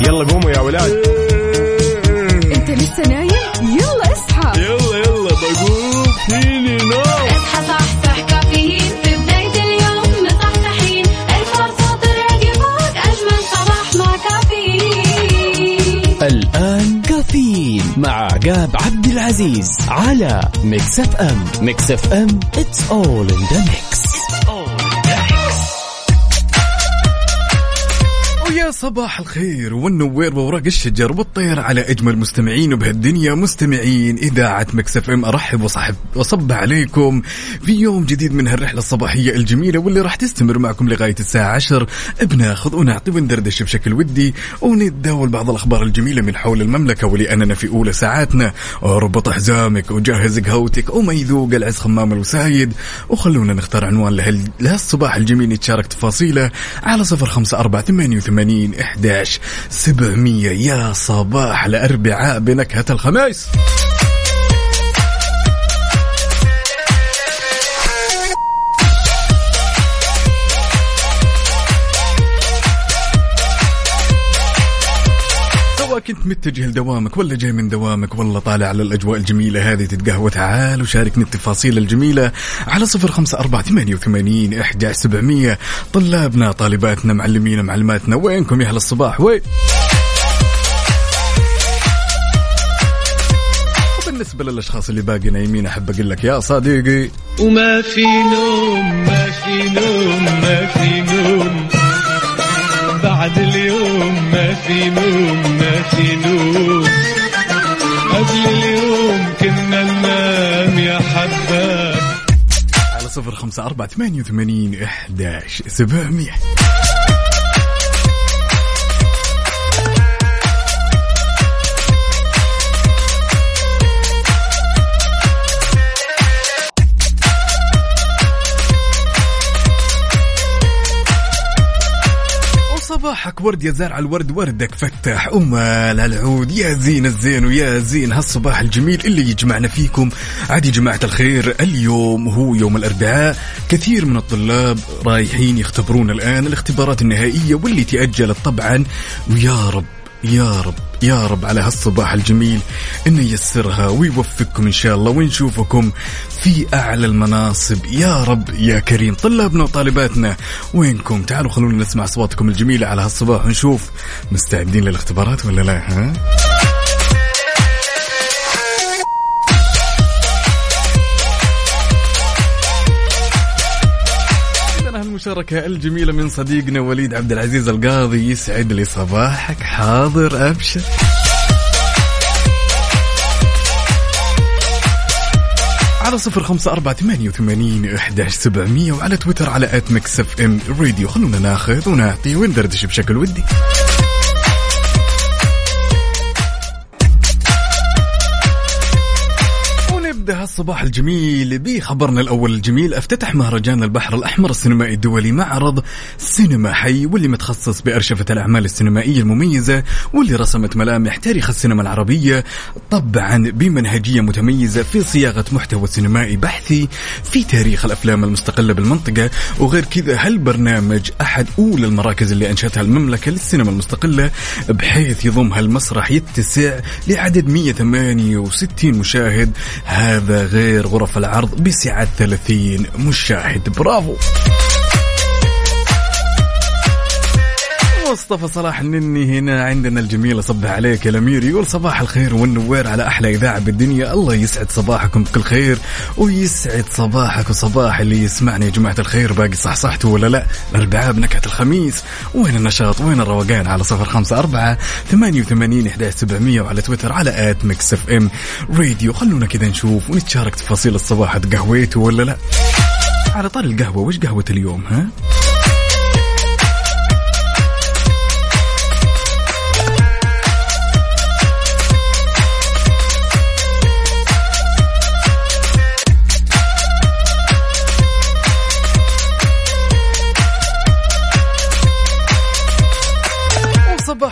يلا قوموا يا ولاد. انت لسه نايم؟ يلا اصحى. يلا يلا بقوم. فيني نوم. اصحى صحصح كافيين. في بداية اليوم مصحصحين الفرصة تراقي فوق أجمل صباح مع كافيين. الآن كافيين مع عقاب عبد العزيز على Mix FM. Mix FM it's all in the mix. صباح الخير والنوير وورق الشجر والطير على أجمل مستمعين بهالدنيا مستمعين إذاعة Mix FM. أرحب وصحب وأصب عليكم في يوم جديد من هالرحلة الصباحية الجميلة واللي راح تستمر معكم لغاية الساعة 10 بناخذ ونعطي وندردش بشكل ودي ونتداول بعض الأخبار الجميلة من حول المملكة ولأننا في أولى ساعاتنا. أربط حزامك وجهز قهوتك وما يذوق العز خمام الوسايد. وخلونا نختار عنوان لهال- لهالصباح الجميل نتشارك تفاصيله على صفر خمسة أربعة ثمانية وثمانين إحداش سبعمية. يا صباح الأربعاء بنكهة الخميس. كنت متجه لدوامك ولا جاي من دوامك؟ ولا طالع على الأجواء الجميلة هذه تتقهوى. تعال وشاركني التفاصيل الجميلة على صفر خمسة أربعة ثمانية وثمانين إحداش سبعمية. طلابنا طالباتنا معلمينا معلماتنا وينكم يا أهل الصباح؟ وين وبالنسبة للأشخاص اللي باقي نايمين أحب أقول لك يا صديقي. وما في نوم ما في نوم ما في نوم. بعد اليوم ما في نوم ما في نوم قبل اليوم كنا ننام يا حباب على صفر خمسة أربعة ثمانية وثمانين إحداش سبعمية. وصباحك ورد يا زارع الورد وردك فتح أمال العود. يا زين الزين ويا زين هالصباح الجميل اللي يجمعنا فيكم. عادي جماعة الخير اليوم هو يوم الأربعاء. كثير من الطلاب رايحين يختبرون الآن الاختبارات النهائية واللي تأجلت طبعا. ويا رب يا رب. يا رب على هالصباح الجميل إنه ييسرها ويوفقكم إن شاء الله ونشوفكم في أعلى المناصب. يا رب يا كريم طلابنا وطالباتنا وينكم؟ تعالوا خلونا نسمع أصواتكم الجميلة على هالصباح ونشوف مستعدين للاختبارات ولا لا ها؟ إذن هالمشاركة الجميلة من صديقنا وليد عبد العزيز القاضي يسعد لي صباحك. حاضر أبشر. على صفر خمسة أربعة ثمانية وثمانين إحداش سبعمية وعلى تويتر على at Mix FM Radio. خلونا ناخذ ونعطي وندردش بشكل ودي. ونبدا هالصباح الجميل بخبرنا الأول الجميل. أفتتح مهرجان البحر الأحمر السينمائي الدولي معرض سينما حي واللي متخصص بأرشفة الأعمال السينمائية المميزة واللي رسمت ملامح تاريخ السينما العربية طبعا بمنهجية متميزة في صياغة محتوى سينمائي بحثي في تاريخ الأفلام المستقلة بالمنطقة. وغير كذا هالبرنامج أحد أولى المراكز اللي أنشأتها المملكة للسينما المستقلة بحيث يضم هالمسرح يتسع لعدد 168 مشاهد. هذا غير غرف العرض بسعة 30 مشاهد برافو. مصطفى صلاح النني هنا عندنا الجميل صبح عليك يا الأمير. يقول صباح الخير والنوير على أحلى إذاعة بالدنيا. الله يسعد صباحكم بكل خير ويسعد صباحك وصباح اللي يسمعني يا جماعة الخير. باقي صحصحتوا ولا لا؟ الأربعاء بنكهة الخميس. وين النشاط؟ وين الروقان؟ على صفر خمسة أربعة ثمانية وثمانين إحدى سبعمية وعلى تويتر على at Mix FM Radio. خلونا كذا نشوف ونتشارك تفاصيل الصباح. تقهويتوا ولا لا؟ على طار القهوة وش قهوة اليوم ها؟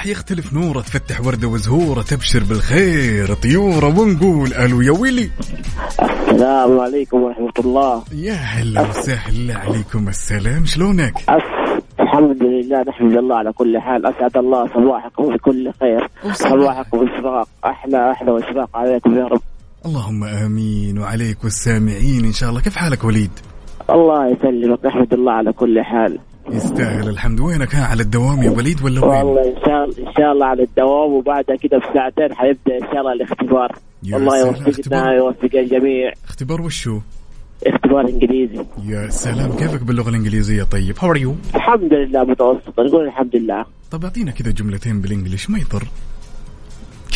صباح يختلف نوره تفتح وردة وزهورة تبشر بالخير. طيورة ونقول ألو يا ويلي. السلام عليكم ورحمة الله. يا هلا وسهلا عليكم. السلام شلونك؟ أس- الحمد لله لله نحمد الله على كل حال. أسعد الله صباحكم بكل خير. صباحكم اشراق أحلى أحلى واشراق عليكم يا رب. اللهم آمين. وعليك والسامعين إن شاء الله. كيف حالك وليد؟ الله يسلمك نحمد الله على كل حال. يستاهل الحمد. وينك ها على الدوام يا وليد ولا وين؟ والله إن شاء الله إن شاء الله على الدوام وبعدها كده بساعتين حيبدأ إن شاء الله الاختبار. الله يوفقنا. ويوفق الجميع. اختبار وشو؟ اختبار إنجليزي. يا سلام كيفك باللغة الإنجليزية طيب؟ how are you الحمد لله متوسط نقول الحمد لله. طب أعطينا كذا جملتين بال English ما يضر.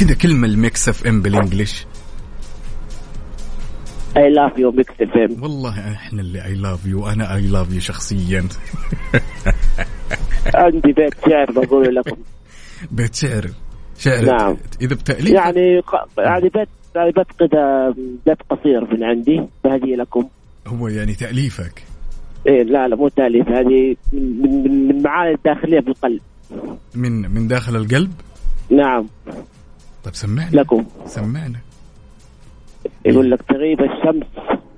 كذا كلمة ال Mix FM بال English I love you Mix FM والله إحنا اللي I love you أنا I love you شخصيا. عندي بيت شعر بقول لكم. بيت شعر. شعر. نعم. إذا بتاليف يعني يعني بيت يعني بيت كده بيت قصير من عندي. بهدي لكم. هو يعني تأليفك. إيه لا لا مو تأليف. هذه من من من- من معاني الداخلية في القلب من من داخل القلب؟ نعم. طيب سمعنا. لكم. سمعنا. يقول لك تغيب الشمس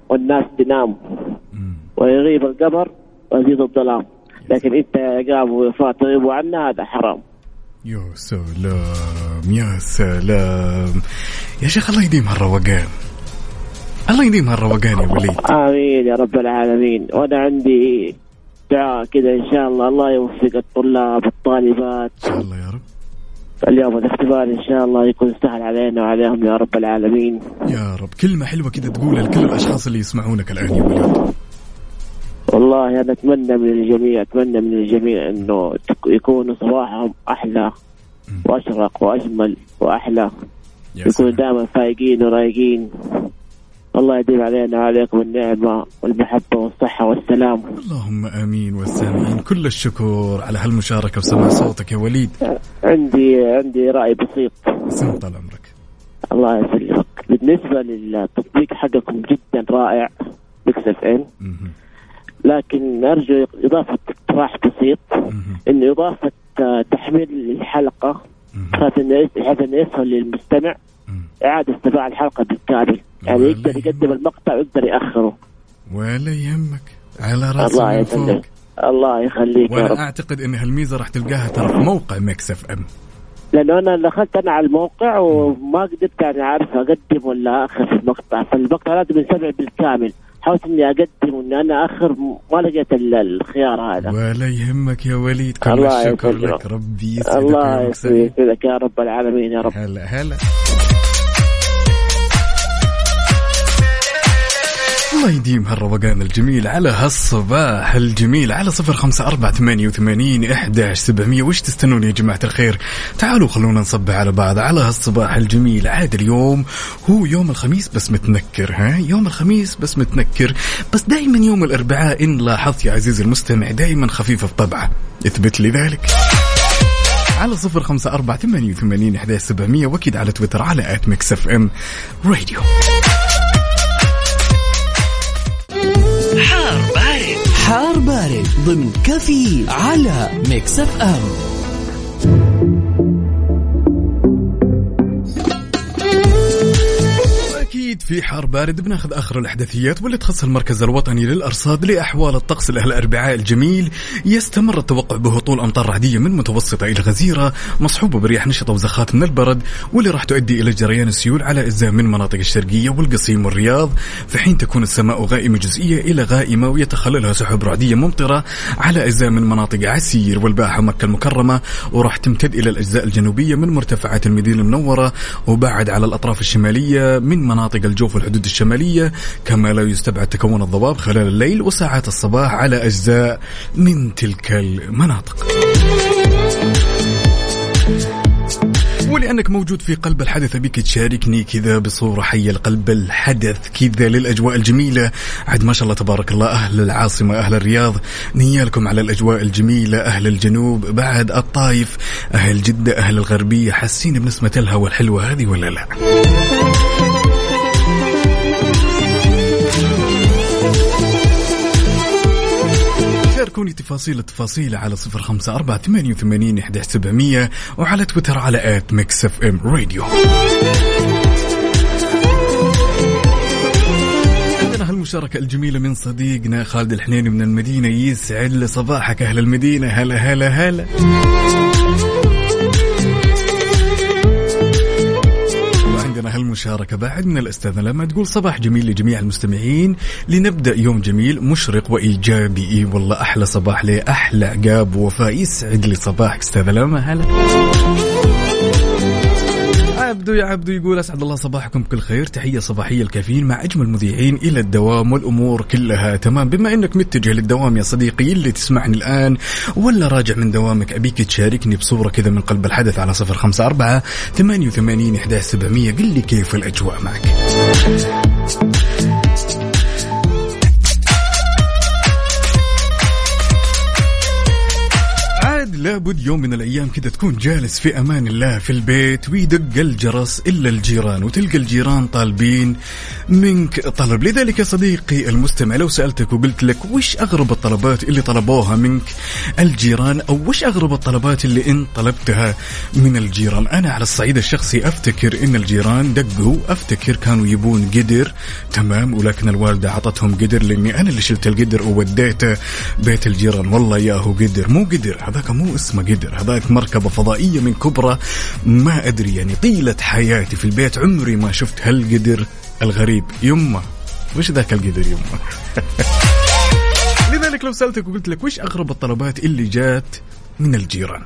والناس تنام. ويغيب القمر ويزيد الظلام. لكن إنت يا قام وفاة تغيب عنا هذا حرام. يا سلام يا سلام. يا شيخ الله يديم هالروقان. الله يديم هالروقان يا وليد. آمين يا رب العالمين. وأنا عندي دعاء كذا إن شاء الله. الله يوفق الطلاب الطالبات. إن شاء الله يا رب. اليوم الاختبار إن شاء الله يكون سهل علينا وعليهم يا رب العالمين. يا رب. كلمة حلوة كذا تقولها لكل الأشخاص اللي يسمعونك الآن يا وليد والله أنا أتمنى من الجميع أتمنى من الجميع إنه يكونوا صباحهم أحلى وأشرق وأجمل وأحلى. يكونوا دائما فايقين ورايقين. الله يديم علينا وعليكم النعمة والمحبة والصحة والسلام. اللهم آمين والسامعين. كل الشكر على هالمشاركة وسماع صوتك يا وليد. عندي عندي رأي بسيط. سم طال عمرك. الله يسلمك. بالنسبة للتطبيق حقكم جدا رائع Mix FM. لكن أرجو إضافة اقتراح بسيط. مهم. انه إضافة آه، تحميل الحلقة. بحيث إنه يسهل للمستمع. مهم. إعادة سماع الحلقة بالكامل. يعني يقدر يقدم المقطع ويقدر يأخره. ولا يهمك؟ على راسي الله من فوق. الله يخليك يا وأنا رب. أعتقد إن هالميزة راح تلقاها ترى في موقع Mix FM. لأنه أنا دخلت أنا على الموقع وما قدرت يعني عارف أقدم ولا أخر في المقطع. فالمقطع لازم ينسمع بالكامل. حاولت إني أقدم وإني أنا أخر ما لقيت ال- الخيار هذا. ولا يهمك يا وليد. كل الشكر. لك ربي. يسعدك الله يسعدك يا رب العالمين يا رب. هلا هلا. الله يديم هالروقان الجميل على هالصباح الجميل على صفر خمسة أربعة ثمانية وثمانين إحداش سبعمية. وش تستنون يا جماعة الخير؟ تعالوا خلونا نصبح على بعض على هالصباح الجميل. عاد اليوم هو يوم الخميس بس متنكر ها؟ يوم الخميس بس متنكر. بس دايما يوم الأربعاء إن لاحظت يا عزيزي المستمع دايما خفيفة في طبعه اثبت لي ذلك. على صفر خمسة أربعة ثمانية وثمانين إحداش سبعمية. وأكيد على تويتر على at Mix FM Radio. حار بارد. حار بارد ضمن كفي على Mix FM. في حار بارد بناخذ آخر الأحداثيات واللي تخص المركز الوطني للأرصاد لأحوال الطقس الأهل الأربعاء الجميل. يستمر التوقع بهطول أمطار رعدية من متوسطة إلى غزيرة مصحوبة برياح نشطة وزخات من البرد واللي راح تؤدي إلى جريان السيول على أجزاء من مناطق الشرقية والقصيم والرياض. في حين تكون السماء غائمة جزئية إلى غائمة ويتخللها سحب رعدية ممطرة على أجزاء من مناطق عسير والباحة ومكة المكرمة وراح تمتد إلى الأجزاء الجنوبية من مرتفعات المدينة المنورة وبعد على الأطراف الشمالية من مناطق الجوف والحدود الشمالية كما لا يستبعد تكون الضباب خلال الليل وساعات الصباح على أجزاء من تلك المناطق ولأنك موجود في قلب الحدث ابيك تشاركني كذا بصورة حية لقلب الحدث كذا للأجواء الجميلة عاد ما شاء الله تبارك الله أهل العاصمة أهل الرياض نيالكم على الأجواء الجميلة أهل الجنوب بعد الطايف أهل جدة أهل الغربية حاسين بنسمة الهواء الحلوة هذه ولا لا؟ شاركوني تفاصيل التفاصيل على صفر خمسة أربعة ثمانية وثمانين إحدى سبعمية وعلى تويتر على at Mix FM Radio المشاركة الجميلة من صديقنا خالد الحنيني من المدينة يسعد صباحك أهل المدينة هلا هلا هلا. هالمشاركة بعد من الأستاذة لما تقول صباح جميل لجميع المستمعين لنبدأ يوم جميل مشرق وإيجابي. إي والله أحلى صباح لي أحلى عقاب ووفاء يسعد لي صباحك أستاذة لما هلا. عبدو يا عبدو يقول أسعد الله صباحكم بكل خير. تحية صباحية الكافيين مع أجمل مذيعين إلى الدوام والأمور كلها تمام. بما إنك متجه للدوام يا صديقي اللي تسمعني الآن ولا راجع من دوامك أبيك تشاركني بصورة كذا من قلب الحدث على صفر خمسة أربعة ثمانية وثمانين إحدى سبعمئه قل لي كيف الأجواء معك. لابد يوم من الأيام كذا تكون جالس في أمان الله في البيت ويدق الجرس إلا الجيران وتلقى الجيران طالبين منك طلب. لذلك يا صديقي المستمع لو سألتك وقلت لك وش أغرب الطلبات اللي طلبوها منك؟ الجيران أو وش أغرب الطلبات اللي انت طلبتها من الجيران؟ أنا على الصعيد الشخصي أفتكر إن الجيران دقوا أفتكر كانوا يبون قدر تمام ولكن الوالدة عطتهم قدر لأني أنا اللي شلت القدر ووديته بيت الجيران. والله يا هو قدر مو قدر هذاك مو اسمه قدر. هذاك مركبة فضائية من كبرى. ما أدري يعني طيلة حياتي في البيت. عمري ما شفت هالقدر الغريب. يمه وش ذاك القدر يمه لذلك لو سألتك وقلت لك وش أغرب الطلبات اللي جات من الجيران؟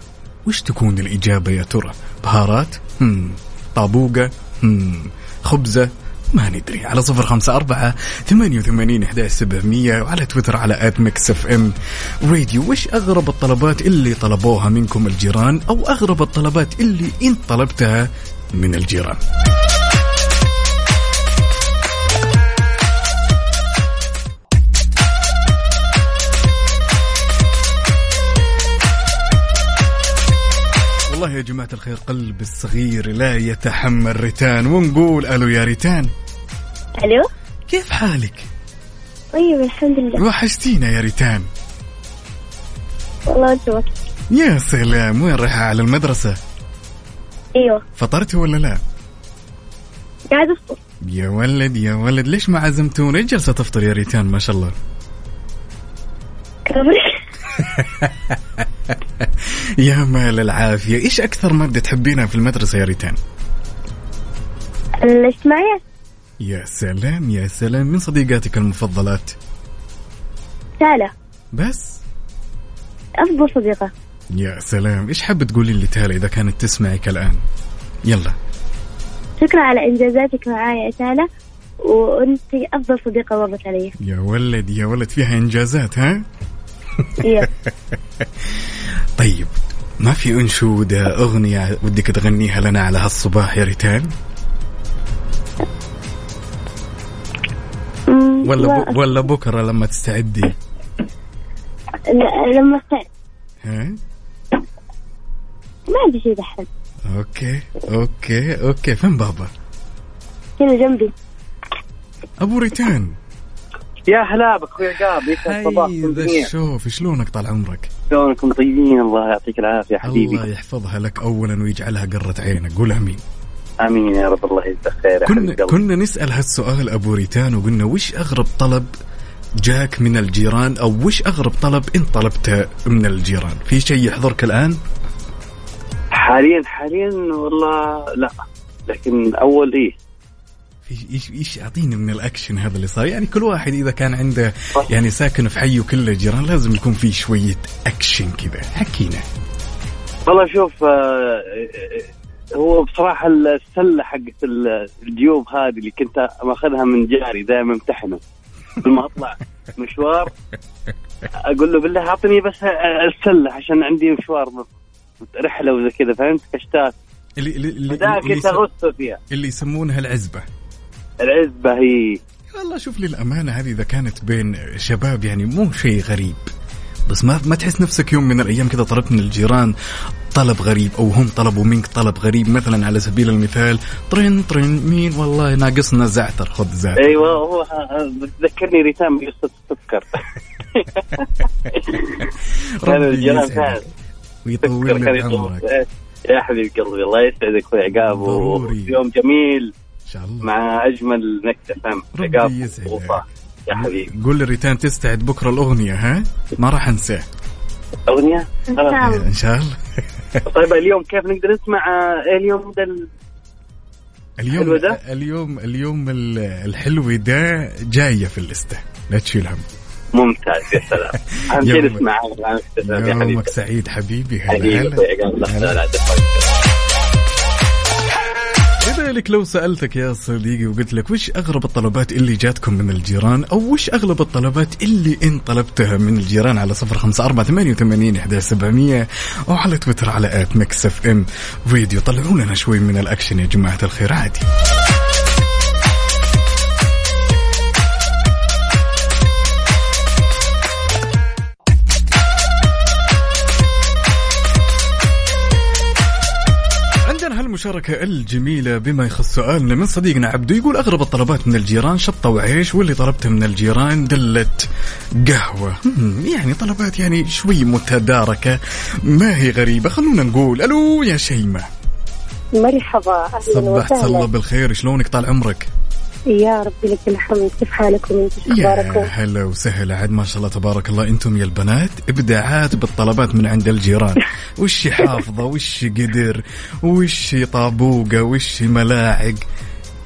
وش تكون الإجابة يا ترى؟ بهارات؟ هم. طابوقة؟ هم. خبزة؟ ما ندري على صفر خمسة أربعة ثمانية وثمانين سبعمية وعلى تويتر على at Mix FM Radio. وش أغرب الطلبات اللي طلبوها منكم الجيران أو أغرب الطلبات اللي أنت طلبتها من الجيران؟ والله يا جماعة الخير قلب الصغير لا يتحمل ريتان ونقول ألو يا ريتان. ألو؟ كيف حالك؟ طيب الحمد لله. وحشتينا يا ريتان. والله انت يا سلام وين رايحة؟ على المدرسة؟ أيوه. فطرتي ولا لا؟ قاعد أفطر. يا ولد يا ولد ليش ما عزمتوني؟ إيش جالسة تفطر يا ريتان؟ ما شاء الله. يا مال العافية. إيش أكثر مادة تحبينها في المدرسة يا ريتان؟ الإجتماعيات. يا سلام يا سلام. من صديقاتك المفضلات؟ تالا بس؟ أفضل صديقة. يا سلام. إيش حابة تقولي لي تالا إذا كانت تسمعك الآن؟ يلا. شكرا على إنجازاتك معايا يا تالا وأنت أفضل صديقة مرت علي. يا ولد يا ولد فيها إنجازات ها؟ أيوه طيب ما في أنشودة أغنية ودك تغنيها لنا على هالصباح يا ريتان ولا لا، ب... ولا بكرة لما تستعدي. لا، لما استعد ها؟ ما عندي شيء دحين. okay okay okay. فين بابا؟ هنا جنبي. أبو ريتان. يا هلا بك أخوي عقاب هاي الشوف شلونك طال عمرك؟ شلونكم؟ طيبين الله يعطيك العافية حبيبي. الله يحفظها لك أولا ويجعلها قرة عينك. قول أمين. آمين يا رب الله يجزاك خير كنا. كنا نسأل هالسؤال أبو ريتان وقلنا وش أغرب طلب جاك من الجيران؟ أو وش أغرب طلب أنت طلبته من الجيران؟ في شيء يحضرك الآن؟ حاليا حاليا والله لا. لكن أول إيه؟ إيش إيش اعطيني من الأكشن هذا اللي صار؟ يعني كل واحد إذا كان عنده يعني ساكن في حي وكله جيران لازم يكون في شوية أكشن كذا. حكينا. والله شوف آه، هو بصراحة السلة حقت ال- الجيوب هذه اللي كنت ماخذها من جاري دائما امتحنه. لما أطلع مشوار أقول له بالله أعطني بس السلة عشان عندي مشوار رحلة وزي كذا فهمت؟ كشتات. اللي اللي اللي, كنت اغص فيها. اللي يسمونها العزبة. العزبة هي. والله شوف للأمانة هذه إذا كانت بين شباب يعني مو شيء غريب. بس ما ما تحس نفسك يوم من الأيام كذا طلبت من الجيران. طلب غريب أو هم طلبوا منك طلب غريب مثلا على سبيل المثال طرين طرين مين؟ والله ناقصنا زعتر خذ زعتر. أيوه هو ه- بتذكرني ريتام بقصه السكر ربي فعلا. ويطول لك. عمرك. إيه. يا حبيب قلبي الله يسعدك أخوي عقاب ضروري. ويوم جميل. إن شاء الله. مع أجمل نكتة فهم ربي عقاب يا حبيبي. قول للريتان تستعد بكرة الأغنية ها؟ ما راح أنساه. أغنية. إن شاء الله. طيب اليوم كيف نقدر نسمع آه، اليوم ده ال- اليوم ده؟ اليوم اليوم ال- الحلو ده جاية في اللسته لا تشيل هم. ممتاز يا سلام. اهم شيء نسمع يومك سعيد حبيبي. هلا هلا. لذلك لو سألتك يا صديقي وقلت لك وش أغرب الطلبات اللي جاتكم من الجيران أو وش أغلب الطلبات اللي أنت طلبتها من الجيران على صفر خمسة أربعة ثمانية وثمانين إحدى سبعمية أو على تويتر على at Mix FM Radio. طلعوا لنا شوي من الأكشن يا جماعة الخير عادي. عندنا هالمشاركة الجميلة بما يخص سؤالنا من صديقنا عبدو يقول أغرب الطلبات من الجيران شطة وعيش واللي طلبته من الجيران دلة قهوة. يعني طلبات يعني شوي متداركة ما هي غريبة خلونا نقول ألو يا شيمة. مرحبا أهلا صبحت الله وسهلا بالخير شلونك طال عمرك؟ يا ربي لك الحمد. كيف حالكم أنتم يا اخباركم؟ هلا وسهلا. عاد ما شاء الله تبارك الله أنتم يا البنات ابداعات بالطلبات من عند الجيران. وش حافظة؟ وش قدر؟ وش طابوقة؟ وش ملاعق؟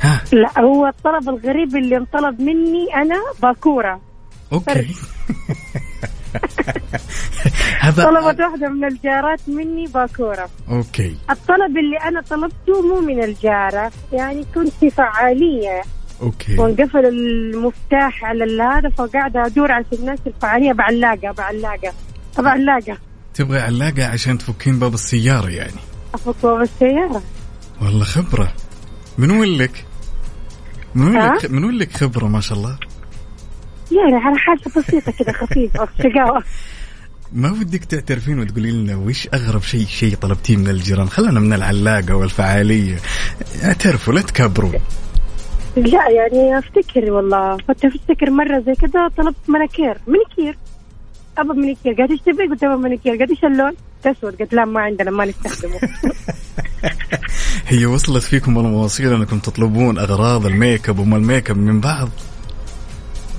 ها؟ لا هو الطلب الغريب اللي انطلب مني أنا باكورة. okay. هذا طلبت واحدة من الجارات مني باكورة. okay. الطلب اللي أنا طلبته مو من الجارة يعني كنت في فعالية. okay. وانقفل المفتاح على هذا فقاعده أدور على الناس الفعالية بعلاقة بعلاقة. بعلاقه تبغى علاقة عشان تفكين باب السيارة يعني. أفك باب السيارة. والله خبرة. من وين لك؟ من وين؟ لك من وين لك خبرة ما شاء الله؟ يعني على حاجة بسيطة كذا خفيفه شقاوه ما ودك تعترفين وتقولي لنا وش أغرب شيء شيء طلبتيه من الجيران؟ خلنا من العلاقة والفعالية. اعترفوا لا تكبروا لا يعني أفتكر والله. كنت أفتكر مرة زي كذا طلبت مناكير. منيكير ابى manicure قالت إيش تبي؟ قلت ابى manicure قالت إيش اللون؟ أسود. قلت لا ما عندنا ما نستخدمه. هي وصلت فيكم المواصيل أنكم تطلبون أغراض ال make up وما ال make up من بعض؟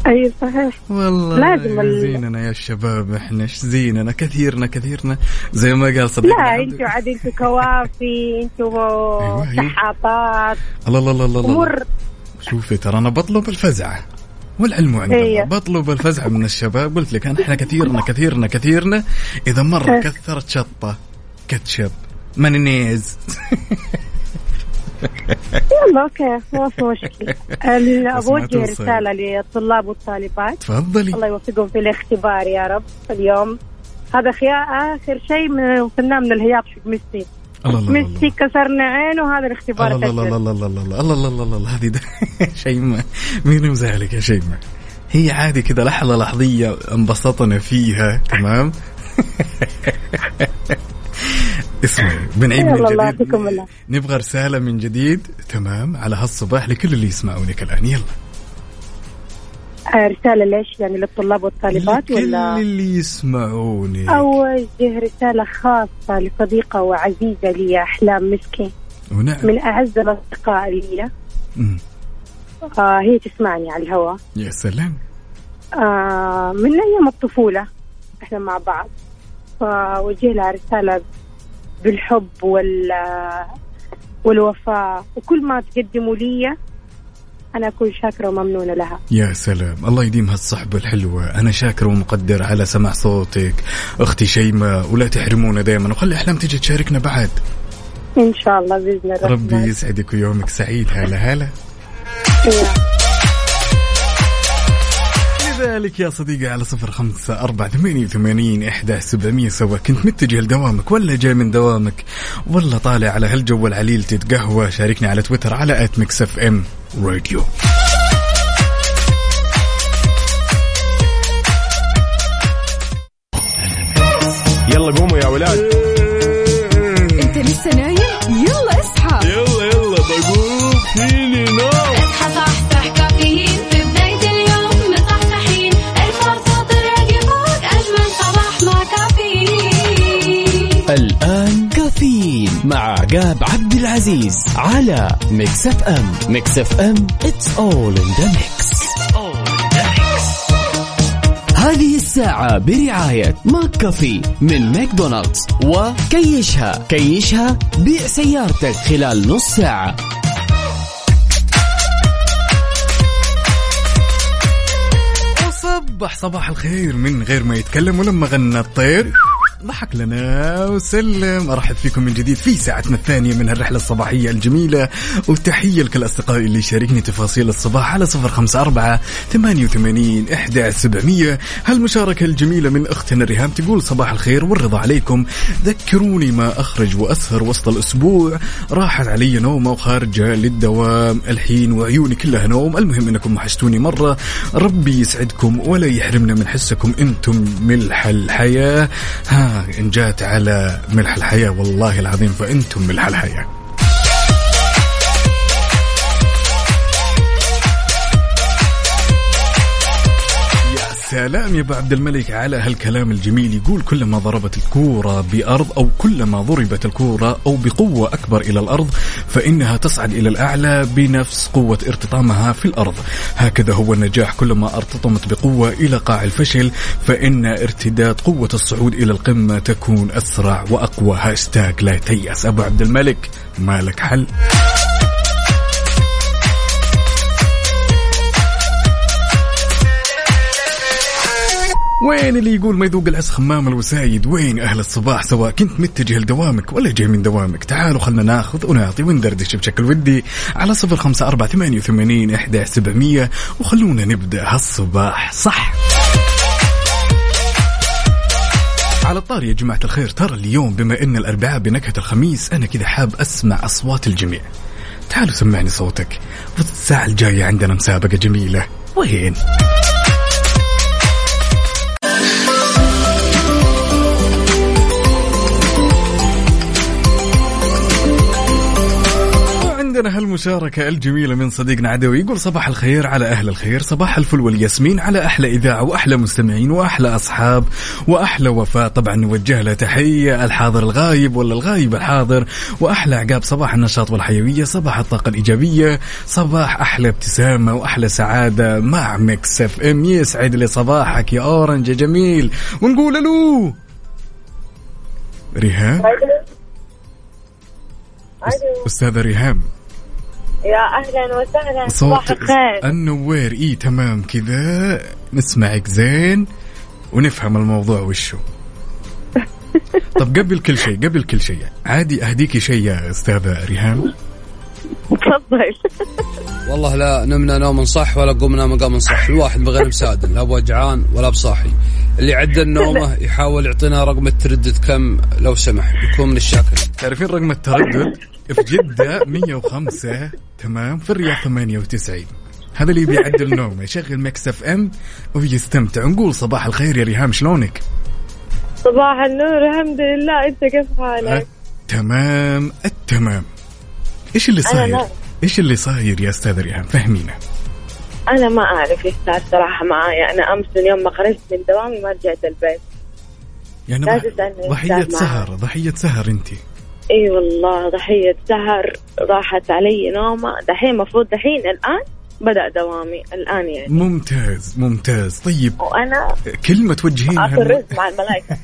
أي صحيح. والله لازم زيننا يا الشباب إحنا إيش زيننا؟ كثيرنا كثيرنا. زي ما قال صديقنا لا أنتوا عاد أنتوا كوافي أنتوا أيوة، أيوة. شحاطات الله الله الله الله, الله. امور شوفي ترى أنا بطلب الفزعه والعلم عند الله. بطلب الفزعه من الشباب. قلت لك إحنا كثيرنا كثيرنا كثيرنا. إذا مرة. كثرت شطة كاتشب مايونيز يلا okay. ما في مشكلة. بوجه. رسالة للطلاب والطالبات. تفضلي. الله يوفقهم في الاختبار يا رب. اليوم. هذا خيا آخر شيء من وصلنا من الهياط حق ميسي الله الله ميسي كسرنا عينه هذا الاختبار الله الله الله. الله الله الله الله الله هذه شيماء مين مزعلك يا شيماء هي عادي كذا لحظة لحظية انبسطنا فيها تمام؟ اسمعي بنعيد من جديد. نبغى رسالة من جديد تمام؟ على هالصباح لكل اللي يسمعونك الآن. يلا. رسالة ليش؟ يعني للطلاب والطالبات لكل ولا اللي يسمعونك أوجه رسالة خاصة لصديقة وعزيزة لي أحلام مسكي ونعم. من أعز الأصدقاء لي. آه هي تسمعني على الهواء. يا سلام. آه من أيام الطفولة إحنا مع بعض. فوجه لها رسالة بالحب وال والوفاء. وكل ما تقدموا لي أنا أكون شاكرة وممنونة لها. يا سلام. الله يديم هالصحبة الحلوة. أنا شاكر ومقدر على سماع صوتك. أختي شيماء ولا تحرمونا دائما وخلي أحلام تجي تشاركنا بعد. إن شاء الله بإذن الله. ربي يسعدك ويومك سعيد. هلا هلا. لذلك يا صديقي على صفر خمسة أربعة ثمانية وثمانين إحدى سبعمية سوا كنت متجه لدوامك ولا جاي من دوامك؟ ولا طالع على هالجو العليل تتقهوى. شاركني على تويتر على at Mix FM Radio يلا قوموا يا ولاد. انت لسه نايم؟ يلا اصحى. يلا يلا. عقاب عبد العزيز على Mix FM Mix FM it's all in the mix. هذه الساعة برعاية McCafé من ماكدونالدز وكيشها كيشها بيع سيارتك خلال نص ساعة. وصبح صباح الخير من غير ما يتكلم ولما غنى الطير. ضحك لنا وسلم. أرحب فيكم من جديد في ساعتنا الثانية من هالرحله الصباحية الجميلة. وتحية لكل أصدقائي اللي يشاركني تفاصيل الصباح على صفر خمسة أربعة ثمانية وثمانين إحدى سبعمية. هالمشاركة الجميلة من أختنا ريهام تقول صباح الخير والرضا عليكم. ذكروني ما أخرج وأسهر وسط الأسبوع. راحت علي نومه وخارجه للدوام. الحين وعيوني كلها نوم. المهم إنكم وحشتوني مرة. ربي يسعدكم ولا يحرمنا من حسكم. إنتم ملح الحياة. ها. إن جات على ملح الحياة والله العظيم فإنتم ملح الحياة. سلام يا ابو عبد الملك. على هالكلام الجميل يقول كلما ضربت الكورة بأرض أو كلما ضربت الكورة أو بقوة أكبر إلى الأرض فإنها تصعد إلى الأعلى بنفس قوة ارتطامها في الأرض. هكذا هو النجاح. كلما ارتطمت بقوة إلى قاع الفشل فإن ارتداد قوة الصعود إلى القمة تكون أسرع وأقوى. هاشتاج لا تيأس. أبو عبد الملك مالك حل. وين اللي يقول ما يذوق العز خمام الوسايد؟ وين أهل الصباح؟ سواء كنت متجه لدوامك ولا جاي من دوامك. تعالوا خلنا ناخذ ونعطي وندردش بشكل ودي على صفر خمسة أربعة ثمانية وثمانين إحدى سبعمية. وخلونا نبدأ هالصباح. صح. على الطاري يا جماعة الخير ترى اليوم بما إن الأربعاء بنكهة الخميس أنا كذا حاب أسمع أصوات الجميع. تعالوا سمعني صوتك. والساعة الجاية عندنا مسابقة جميلة. وين؟ وعندنا هالمشاركة الجميلة من صديقنا عدوي يقول صباح الخير على أهل الخير صباح الفل والياسمين على أحلى إذاعة وأحلى مستمعين وأحلى أصحاب وأحلى وفاء. طبعا نوجه له تحية الحاضر الغايب ولا الغايب الحاضر؟ وأحلى عقاب صباح النشاط والحيوية صباح الطاقة الإيجابية صباح أحلى ابتسامة وأحلى سعادة مع Mix FM. يسعد لي صباحك يا أورنج يا جميل. ونقول له ريهام؟ أستاذة ريهام. يا أهلا وسهلا صوت صباح الخير. النوير. إي تمام كذا. نسمعك زين ونفهم الموضوع وشو. طب قبل كل شيء قبل كل شيء عادي أهديكي شيء يا أستاذة ريهام؟ تفضل. والله لا نمنا نوم صح ولا قمنا مقام صح. الواحد بغير مساعد لا بوجعان ولا بصاحي. اللي عدى النومة يحاول يعطينا رقم التردد كم لو سمح يكون من الشاكرين. تعرفين رقم التردد؟ في جدة 105 تمام؟ في الرياض 98 هذا اللي بيعدل نومه يشغل Mix FM ويستمتع. نقول صباح الخير يا ريهام شلونك؟ صباح النور الحمد لله. انت كيف حالك؟ تمام التمام. إيش اللي صاير؟ إيش اللي صاير يا أستاذ ريهام؟ فهمينا. أنا ما أعرف إيش صار صراحة معايا. أنا أمس يوم ما خرجت من دوامي ما رجعت البيت. يعني ضحية. سهر ضحية سهر انت. إي والله ضحية سهر راحت علي نومة. دحين المفروض دحين الآن بدأ دوامي الآن يعني. ممتاز ممتاز. طيب وأنا كلمة توجهينها رزق مع الملائكه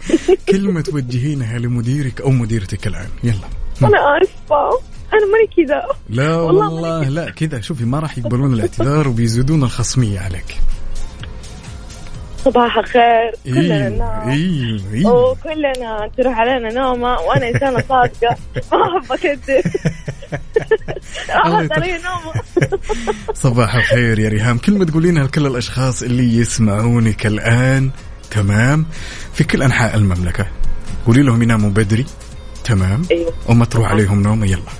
كلمة توجهينها لمديرك أو مديرتك الآن. يلا. أنا آسفة. أنا ماني كذا. لا والله والله لا كذا. شوفي ما راح يقبلون الاعتذار وبيزيدون الخصمية عليك. صباح الخير. كلنا أيوه ننام أيوه أيوه وكلنا تروح علينا نومة وأنا إنسانة صادقة. ما أحب أكذب صباح الخير يا ريهام. كلمة تقولينها لكل الأشخاص اللي يسمعونك الآن تمام؟ في كل أنحاء المملكة. قولي لهم يناموا بدري. تمام؟ أيوه. وما تروح عليهم نومة يلا.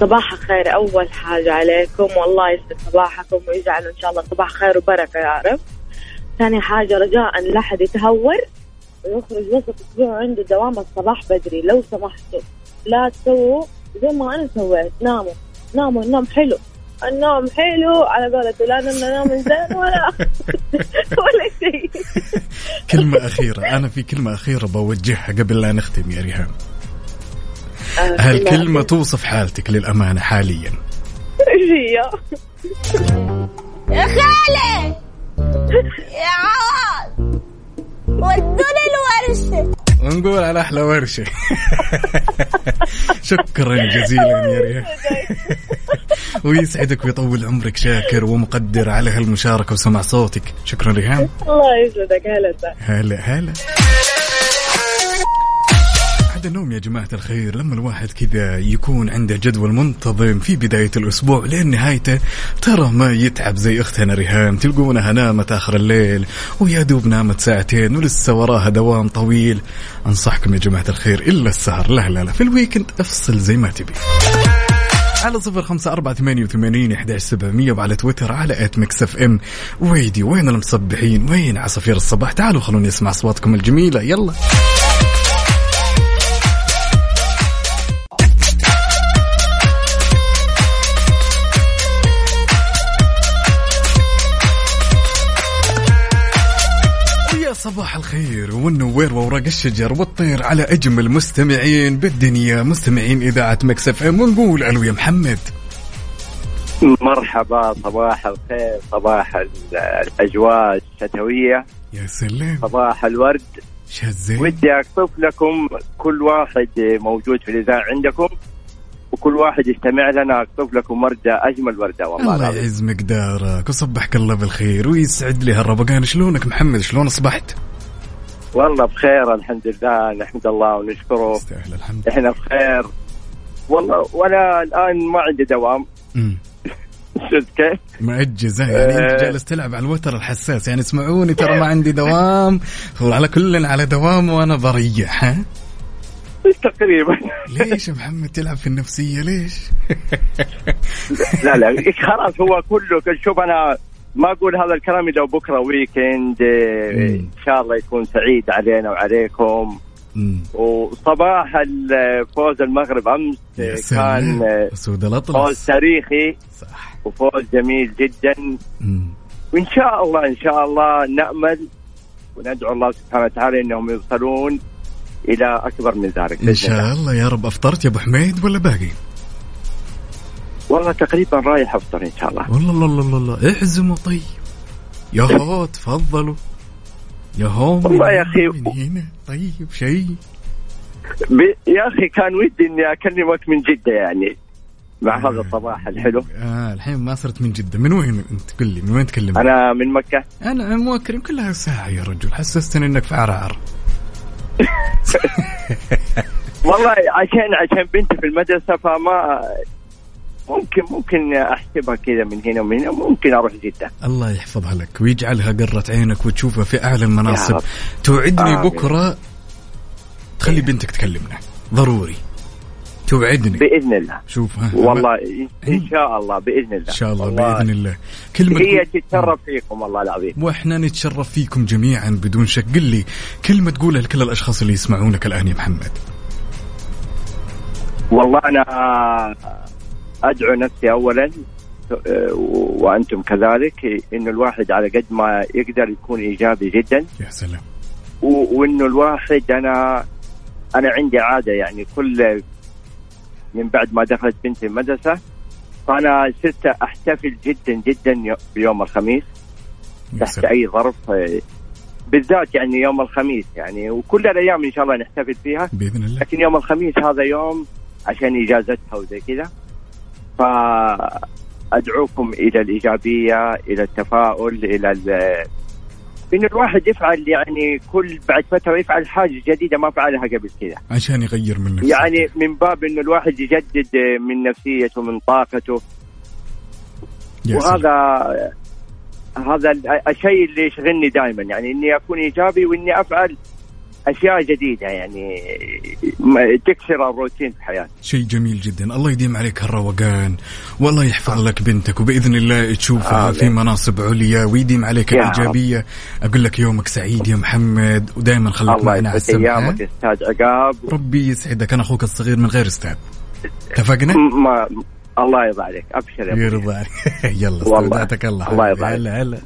صباح الخير. أول حاجة عليكم. والله يسعد صباحكم ويجعل إن شاء الله صباح خير وبركة يا رب. ثاني حاجة رجاء لا أحد يتهور ويخرج وسط أسبوع عنده دوام الصباح بدري. لو سمحتوا لا تسووا زي ما أنا سويت. ناموا. ناموا. النوم حلو. النوم حلو على قولته لا نمنا نوم زين ولا ولا شيء. كلمة أخيرة. أنا في كلمة أخيرة بوجهها قبل لا نختم يا ريهام. هالكلمة توصف حالتك للأمانة حاليا؟ إيش هي؟ يا خالي يا عوض ودوني الورشة ونقول على أحلى ورشة. شكرا جزيلا يا ريان ويسعدك ويطول عمرك شاكر ومقدر على هالمشاركة وسمع صوتك. شكرا ريهام. الله يسعدك. هلا هلا هلا. عاد النوم يا جماعة الخير لما الواحد كذا يكون عنده جدول منتظم في بداية الأسبوع لين نهايته ترى ما يتعب زي أختنا ريهام تلقونها نامت آخر الليل ويا دوب نامت ساعتين ولسه وراها دوام طويل. أنصحكم يا جماعة الخير إلا السهر. لا لا لا في ال weekend أفصل زي ما تبي. على صفر خمسة أربعة ثمانية وثمانين إحداش سبعمية وعلى تويتر على at Mix FM radio وين المصبحين وين عصافير الصباح؟ تعالوا خلوني أسمع أصواتكم الجميلة. يلا. صباح الخير والنوير وورق الشجر والطير على اجمل مستمعين بالدنيا مستمعين إذاعة Mix FM ونقول ألو يا محمد. مرحبا صباح الخير صباح ال- الأجواء الشتوية. يا سلام. صباح الورد. شزين ودي اقصف لكم كل واحد موجود في الإذاعة عندكم. وكل واحد يستمع لنا اقصف لكم وردة أجمل وردة والله الله يعز مقدارك وصبحك الله بالخير ويسعد لي هالربقان. شلونك محمد؟ شلون أصبحت؟ والله بخير الحمد لله نحمد الله ونشكره. يستاهل الحمد. إحنا بخير. والله وأنا الآن ما عندي دوام. شفت كيف؟ مأجز ها؟ يعني أنت آه. جالس تلعب على الوتر الحساس يعني اسمعوني ترى ما عندي دوام. وعلى كل على دوام وأنا بريح ها؟ تقريبا. ليش محمد تلعب في النفسية؟ ليش؟ لا لا خلاص هو كله شوف أنا ما أقول هذا الكلام إلا بكرة ويكند آه، إن شاء الله يكون سعيد علينا وعليكم. وصباح فوز المغرب أمس آه، كان سود فوز تاريخي. صح. وفوز جميل جدا. وإن شاء الله إن شاء الله نأمل وندعو الله سبحانه وتعالى إنهم يوصلون. إلى أكبر من ذلك. إن شاء الله. يا رب. أفطرت يا أبو حميد ولا باقي؟ والله تقريبا رايح أفطر إن شاء الله. والله الله الله الله. احزموا طيب. يا هو تفضلوا. يا هو والله يا أخي. من هنا. طيب شيء. يا أخي كان ودي إني أكلمك من جدة يعني مع هذا الصباح الحلو. آه الحين ما صرت من جدة. من وين أنت؟ قل لي من وين تكلم أنا من مكة. أنا موكر كلها ساعة يا رجل. حسستني إنك في عرعر. والله عشان عشان بنتي في المدرسة فما ممكن ممكن أحسبها كذا من هنا ومن هنا ممكن أروح جدة. الله يحفظها لك ويجعلها قرة عينك وتشوفها في أعلى المناصب. توعدني آمين. بكرة تخلي بنتك تكلمنا. ضروري. توعدني بإذن الله. شوف. والله إن- إن شاء الله بإذن الله. إن شاء الله بإذن الله. كلمه هي تتشرف فيكم والله العظيم. وإحنا نتشرف فيكم جميعا بدون شك. قل لي كلمه تقولها لكل الأشخاص اللي يسمعونك الآن يا محمد؟ والله أنا أدعو نفسي اولا آه، وأنتم كذلك إنه الواحد على قد ما يقدر يكون إيجابي جدا. يا سلام. وإنه الواحد أنا أنا عندي عادة يعني كل من بعد ما دخلت بنتي المدرسة. فأنا صرت أحتفل جدا جدا يو- بيوم الخميس تحت أي ظرف بالذات يعني يوم الخميس يعني وكل الأيام إن شاء الله نحتفل فيها. بإذن الله. لكن يوم الخميس هذا يوم عشان إجازتها وزي كذا. فأدعوكم إلى الإيجابية إلى التفاؤل إلى ال- إن الواحد يفعل يعني كل بعد فترة يفعل حاجة جديدة ما فعلها قبل كذا. عشان يغير من نفسه يعني من باب انه الواحد يجدد من نفسيته من طاقته. وهذا هذا ال- الشيء اللي يشغلني دائما يعني إني أكون إيجابي وإني أفعل أشياء جديدة يعني تكسر الروتين في حياتي شيء جميل جدا الله يديم عليك هالروقان والله يحفظ لك بنتك وبإذن الله تشوفها آمين. في مناصب عليا ويديم عليك الإيجابية أقول لك يومك سعيد يا محمد ودائما خليك معنا على السمع ايامك أستاذ عقاب ربي يسعدك أنا أخوك الصغير من غير أستاذ اتفقنا؟ ما الله يرضى عليك أبشر يا. يرضى عليك. يلا. استودعتك الله الله. يرضى عليك. هلا هلا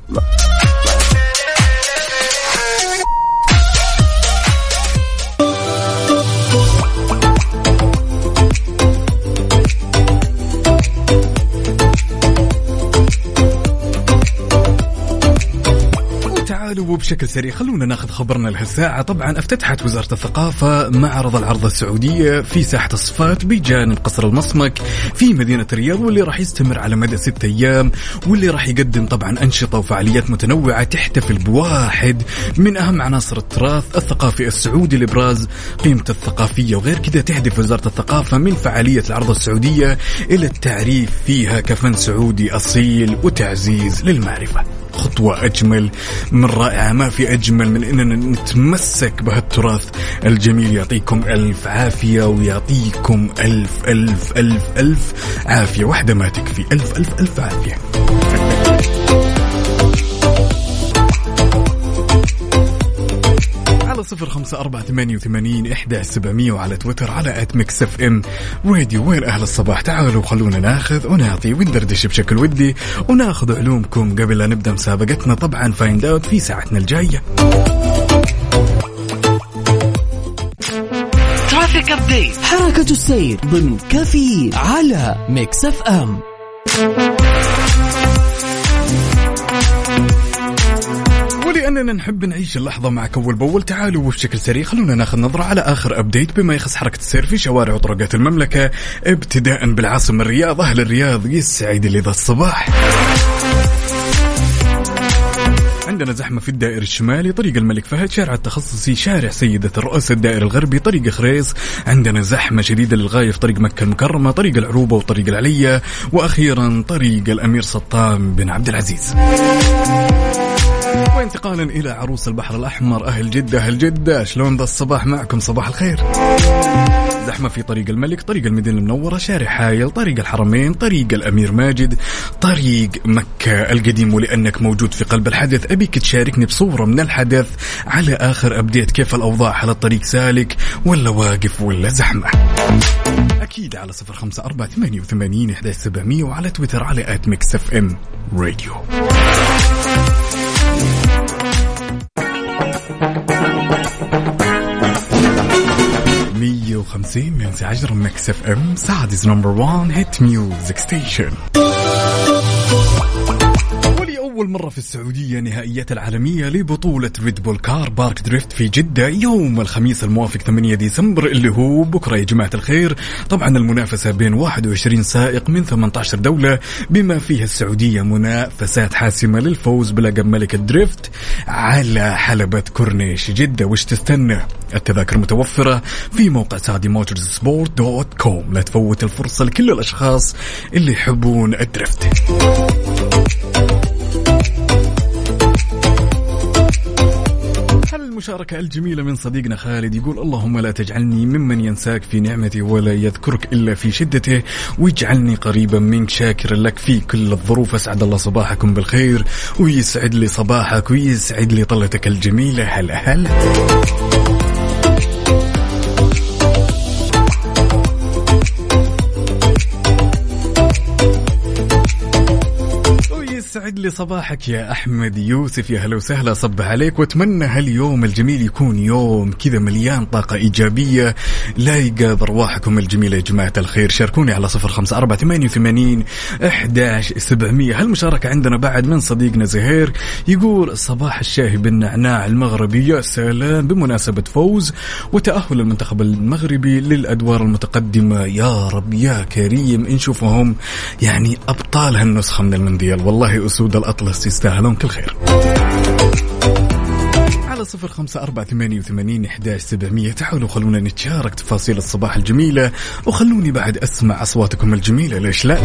وبشكل سريع خلونا ناخذ خبرنا لهالساعة طبعا افتتحت وزارة الثقافة معرض العرض السعودية في ساحة الصفات بجانب قصر المصمك في مدينة الرياض واللي راح يستمر على مدى ستة أيام واللي راح يقدم طبعا أنشطة وفعاليات متنوعة تحتفل بواحد من أهم عناصر التراث الثقافي السعودي. لإبراز قيمته الثقافية وغير كذا تهدف وزارة الثقافة من فعالية العرض السعودية إلى التعريف فيها كفن سعودي أصيل وتعزيز للمعرفة. خطوة أجمل من رائعة. ما في أجمل من أننا نتمسك بهالتراث الجميل. يعطيكم ألف عافية ويعطيكم ألف ألف ألف ألف عافية. واحدة ما تكفي. ألف ألف ألف عافية. صفر خمسة أربعة ثمانية وثمانين إحدى سبعمية وعلى تويتر على at Mix FM. radio وين أهل الصباح؟ تعالوا خلونا ناخذ ونعطي وندردش بشكل ودي وناخذ علومكم قبل لا نبدأ مسابقتنا. طبعا Find Out في ساعتنا الجاية. traffic update حركة السير ضمن كفي على Mix FM. ولأننا نحب نعيش اللحظة معك أول بأول. تعالوا وبشكل سريع خلونا ناخذ نظرة على آخر update بما يخص حركة السير في شوارع وطرقات المملكة ابتداء بالعاصمة الرياض. أهل الرياض يسعد لي ذا الصباح. عندنا زحمة في الدائر الشمالي طريق الملك فهد شارع التخصصي شارع سيدة الرؤوس الدائر الغربي طريق خريص عندنا زحمة شديدة للغاية في طريق مكة المكرمة طريق العروبة وطريق العلية وأخيرا طريق الأمير سلطان بن عبد العزيز. وانتقالا إلى عروس البحر الأحمر. أهل جدة أهل جدة شلون ذا الصباح؟ معكم صباح الخير. زحمة في طريق الملك طريق المدينة المنورة شارع حايل طريق الحرمين طريق الأمير ماجد طريق مكة القديم. ولأنك موجود في قلب الحدث أبيك تشاركني بصورة من الحدث على آخر update كيف الأوضاع؟ على الطريق سالك ولا واقف ولا زحمة؟ أكيد على صفر خمسة أربعة ثمانية وثمانين وعلى تويتر على at Mix FM radio. مية وخمسين من عشر ميكس اف ام سعدز نمبر وان هيت ميوزك ستيشن ولأول مرة في السعودية نهائيات العالمية لبطولة Red Bull Car Park Drift في جدة يوم الخميس الموافق 8 ديسمبر اللي هو بكرة. يا جماعة الخير طبعا المنافسة بين 21 سائق من 18 دولة بما فيها السعودية منافسات حاسمة للفوز بلقب ملك ال drift على حلبة كورنيش جدة. وش تستنى؟ التذاكر متوفرة في موقع Saudi Motorsport dot com. لا تفوت الفرصة لكل الأشخاص اللي يحبون الدريفت. المشاركة الجميلة من صديقنا خالد يقول اللهم لا تجعلني ممن ينساك في نعمتي ولا يذكرك إلا في شدته واجعلني قريبا منك شاكرا لك في كل الظروف أسعد الله صباحكم بالخير ويسعد لي صباحك ويسعد لي طلتك الجميلة. هلا هلا. يسعد لي صباحك يا أحمد. يوسف يا هلا وسهلا صبح عليك. وأتمنى هاليوم الجميل يكون يوم كذا مليان طاقة إيجابية. لايقة بارواحكم الجميلة يا جماعة الخير. شاركوني على صفر خمسة أربعة ثمانية وثمانين أحداش سبعمية. هالمشاركة عندنا بعد من صديقنا زهير يقول صباح الشاهي بالنعناع المغربي. يا سلام بمناسبة فوز وتأهل المنتخب المغربي للأدوار المتقدمة. يا رب يا كريم نشوفهم يعني أبطال هالنسخة من المونديال. والله أسود الأطلس. يستاهلون كل خير. على صفر خمسة أربعة ثمانية وثمانين إحداش سبعمية. تعالوا خلونا نتشارك تفاصيل الصباح الجميلة. وخلوني بعد أسمع أصواتكم الجميلة. ليش لا؟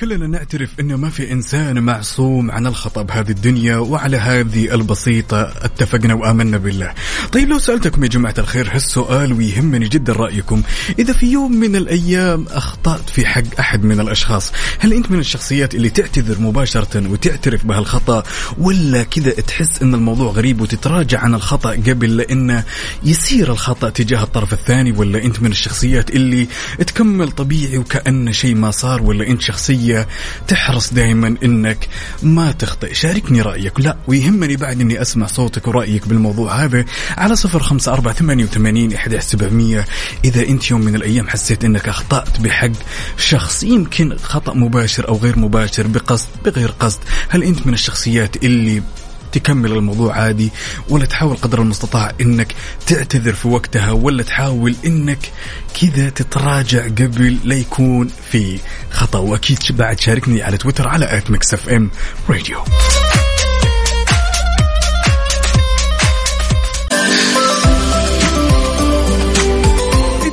كلنا نعترف أنه ما في إنسان معصوم عن الخطأ بهذه الدنيا وعلى هذه البسيطة. اتفقنا وآمنا بالله. طيب لو سألتكم يا جماعة الخير هالسؤال ويهمني جدا رأيكم؟ إذا في يوم من الأيام أخطأت في حق أحد من الأشخاص هل أنت من الشخصيات اللي تعتذر مباشرة وتعترف بهالخطأ ولا كذا تحس أن الموضوع غريب وتتراجع عن الخطأ قبل لأنه يصير الخطأ تجاه الطرف الثاني ولا أنت من الشخصيات اللي تكمل طبيعي وكأن شيء ما صار ولا أنت شخصية التجليدية تحرص دائما إنك ما تخطئ. شاركني رأيك. لا ويهمني بعد إني أسمع صوتك ورأيك بالموضوع هذا على صفر خمسة أربعة ثمانية وثمانين إحدى سبعمية. إذا أنت يوم من الأيام حسيت أنك أخطأت بحق شخص يمكن خطأ مباشر أو غير مباشر بقصد بغير قصد. هل أنت من الشخصيات اللي تكمل الموضوع عادي ولا تحاول قدر المستطاع إنك تعتذر في وقتها ولا تحاول إنك كذا تتراجع قبل لا يكون في خطأ. وأكيد بعد شاركني على تويتر على ات راديو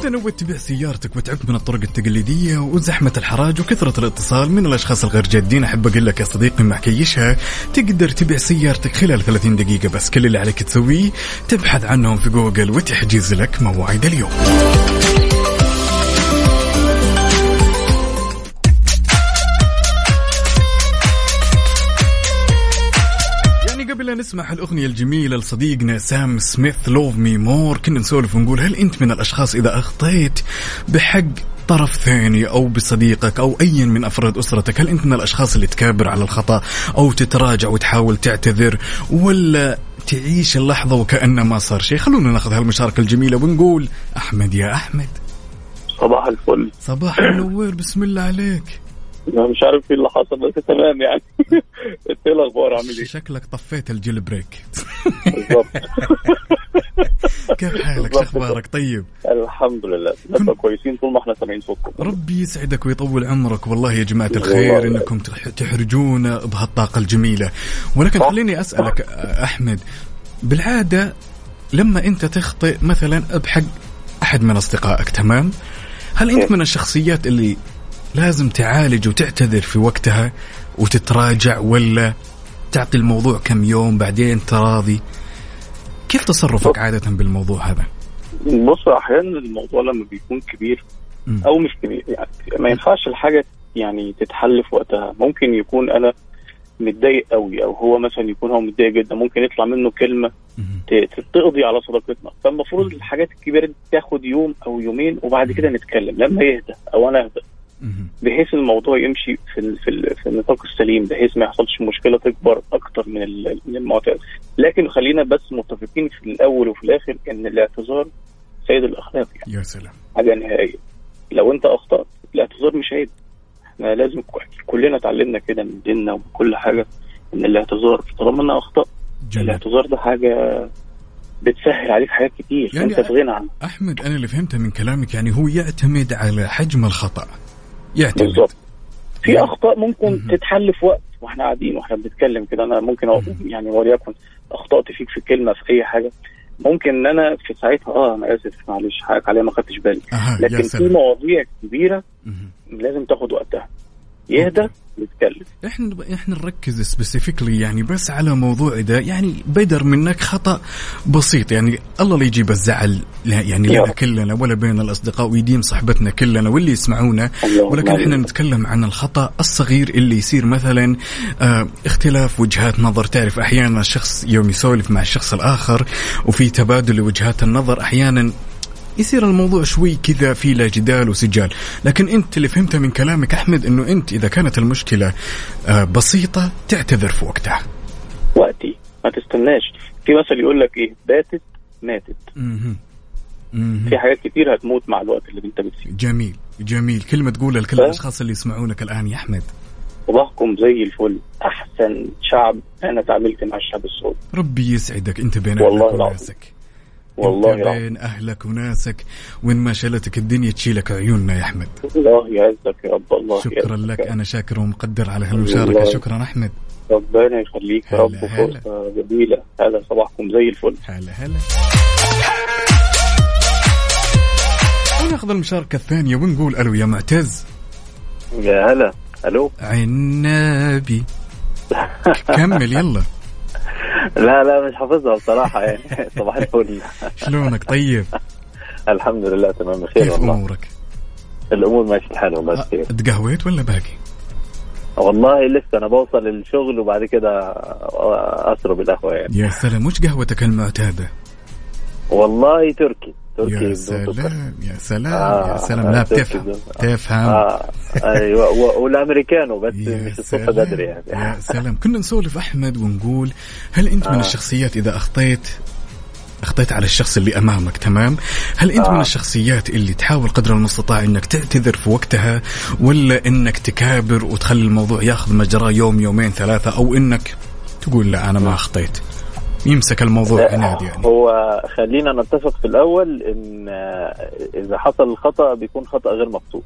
إذا نويت تبيع سيارتك وتعبت من الطرق التقليدية وزحمة الحراج وكثرة الاتصال من الأشخاص الغير جادين أحب أقول لك يا صديقي مع كيشها تقدر تبيع سيارتك خلال 30 دقيقة بس. كل اللي عليك تسويه تبحث عنهم في جوجل وتحجز لك موعد اليوم. قبل لا نسمع الأغنية الجميلة لصديقنا سام سميث Love Me More كنا نسولف ونقول هل أنت من الأشخاص إذا أخطيت بحق طرف ثاني أو بصديقك أو أي من أفراد أسرتك هل أنت من الأشخاص اللي تكابر على الخطأ أو تتراجع وتحاول تعتذر ولا تعيش اللحظة وكأن ما صار شيء؟ خلونا ناخذ هالمشاركة الجميلة ونقول أحمد يا أحمد. صباح الفل. صباح النوير بسم الله عليك. مش عارف إيه اللي حصل بس تمام يعني. إنت إيه الأخبار؟ عامل إيه؟ شكلك طفيت الجيل بريك. كيف حالك؟ شو أخبارك؟ طيب. الحمد لله. نبقى كويسين طول ما إحنا سامعين صوتكم. ربي يسعدك ويطول عمرك. والله يا جماعة الخير. إنكم تح- تحرجونا بهالطاقة الجميلة. ولكن خليني أسألك أ- أحمد بالعادة لما أنت تخطئ مثلا بحق أحد من أصدقائك تمام؟ هل أنت من الشخصيات اللي لازم تعالج وتعتذر في وقتها وتتراجع ولا تعطي الموضوع كم يوم بعدين تراضي. كيف تصرفك عادة بالموضوع هذا؟ بص أحيانا الموضوع لما بيكون كبير أو مش كبير يعني ما ينفعش الحاجة يعني تتحل في وقتها. ممكن يكون أنا متضايق قوي أو هو مثلا يكون هو متضايق جدا ممكن يطلع منه كلمة تقضي على صداقتنا. فالمفروض الحاجات الكبيرة دي تاخد يوم أو يومين وبعد كده نتكلم. لما يهدى أو أنا أهدى. بحيث الموضوع يمشي في ال- في ال- في النطاق السليم بحيث ما يحصلش مشكلة تكبر أكتر من من المعتاد. لكن خلينا بس متفقين في الأول وفي الآخر إن الاعتذار سيد الأخلاق يعني. يا سلام. حاجة نهائية. لو أنت أخطأت الاعتذار مش عيب. إحنا لازم كلنا اتعلمنا كده من ديننا وكل حاجة إن الاعتذار طالما أنا أخطأت الاعتذار ده حاجة بتسهل عليك حاجات كتير. يعني أنت في غنى عنها. أحمد أنا اللي فهمته من كلامك يعني هو يعتمد على حجم الخطأ. يعتمد. بالظبط في أخطاء ممكن تتحل في وقت. وإحنا قاعدين وإحنا بنتكلم كده. أنا ممكن. يعني وليكن أخطأت فيك في كلمة في أي حاجة. ممكن إن أنا في ساعتها آه أنا آسف معلش حقك عليا ما خدتش بالي. لكن في. مواضيع كبيرة لازم تاخد وقتها. يهدى نتكلم إحنا إحنا نركز سبيسيفيكلي يعني بس على موضوع ده يعني بدر منك خطأ بسيط يعني الله لا يجيب الزعل لا يعني رب. كلنا ولا بين الأصدقاء ويديم صحبتنا كلنا واللي يسمعونا ولكن. إحنا نتكلم عن الخطأ الصغير اللي يصير مثلا آه اختلاف وجهات نظر تعرف أحيانا الشخص يوم يسولف مع الشخص الآخر وفي تبادل لوجهات النظر أحيانا يصير الموضوع شوي كذا في لا جدال وسجال. لكن أنت اللي فهمته من كلامك أحمد إنه أنت إذا كانت المشكلة آه، بسيطة تعتذر في وقتها. وقتي. ما تستناش. في مثل يقول لك إيه؟ باتت ماتت. في حاجات كتير هتموت مع الوقت اللي أنت بتسيبه. جميل جميل. كلمة تقولها لكل الأشخاص اللي يسمعونك الآن يا أحمد. صباحكم زي الفل. أحسن شعب أنا تعاملت مع الشعب السعودي. ربي يسعدك. أنت بين والله العظيم. والله انت بين أهلك وناسك. وين ما شلتك الدنيا تشيلك عيوننا يا أحمد. الله يعزك يا رب الله شكرا يعزك. لك. أنا شاكر ومقدر على هالمشاركة. شكرا أحمد. ربنا يخليك يا رب هلا. فرصة جميلة. هذا صباحكم زي الفل. هلا هلا. وناخذ المشاركة الثانية ونقول ألو يا معتز. يا هلا. ألو. عنابي كمل يلا. لا لا مش حافظها بصراحة يعني. صباح الفل. شلونك؟ طيب. الحمد لله تمام بخير كيف والله. أمورك؟ الأمور ماشية الحال والله بخير. تقهويت ولا باقي؟ والله لسه أنا بوصل للشغل وبعد كده اشرب القهوة يعني. يا سلام وش قهوتك المعتاده والله تركي. تركي يا سلام. يا سلام آه، يا سلام لا بتفهم بدون- تفهم آه أيوه والأمريكانو بس مش الصبح. بدري يعني يا سلام كنا نسولف أحمد ونقول هل أنت من آه. الشخصيات إذا اخطيت أخطيت على الشخص اللي أمامك تمام هل أنت آه. من الشخصيات اللي تحاول قدر المستطاع إنك تعتذر في وقتها ولا إنك تكابر وتخلي الموضوع ياخذ مجراه يوم يومين ثلاثة أو إنك تقول لا أنا ما أخطيت يمسك الموضوع عناد يعني. هو خلينا نتفق في الأول إن آه، إذا حصل الخطأ بيكون خطأ غير مقصود.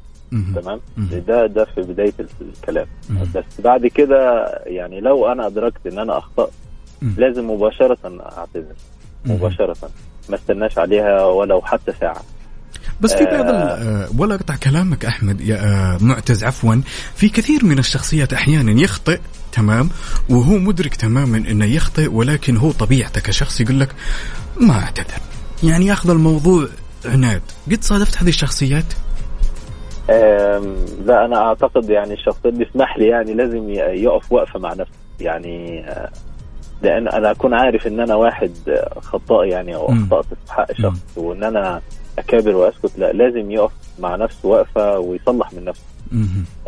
تمام؟ ده ده في بداية الكلام. بس بعد كده يعني لو أنا أدركت إن أنا أخطأت لازم مباشرة أعتذر. مباشرة. ما استناش عليها ولو حتى ساعة. بس في بعض آه. ال- ولا أقطع كلامك أحمد يا آه، معتز عفوا. في كثير من الشخصيات أحيانا يخطئ تمام وهو مدرك تماما إنه يخطئ ولكن هو طبيعته كشخص يقول لك ما أعتذر. يعني ياخذ الموضوع عناد. قد صادفت هذه الشخصيات؟ لا أنا أعتقد يعني الشخص اللي يسمح لي يعني لازم يقف وقفة مع نفسه. يعني آه، لأن أنا أكون عارف إن أنا واحد آه، خطاء يعني أو. أخطأت في حق شخص وإن أنا أكابر وأسكت لا لازم يقف مع نفسه وقفه ويصلح من نفسه.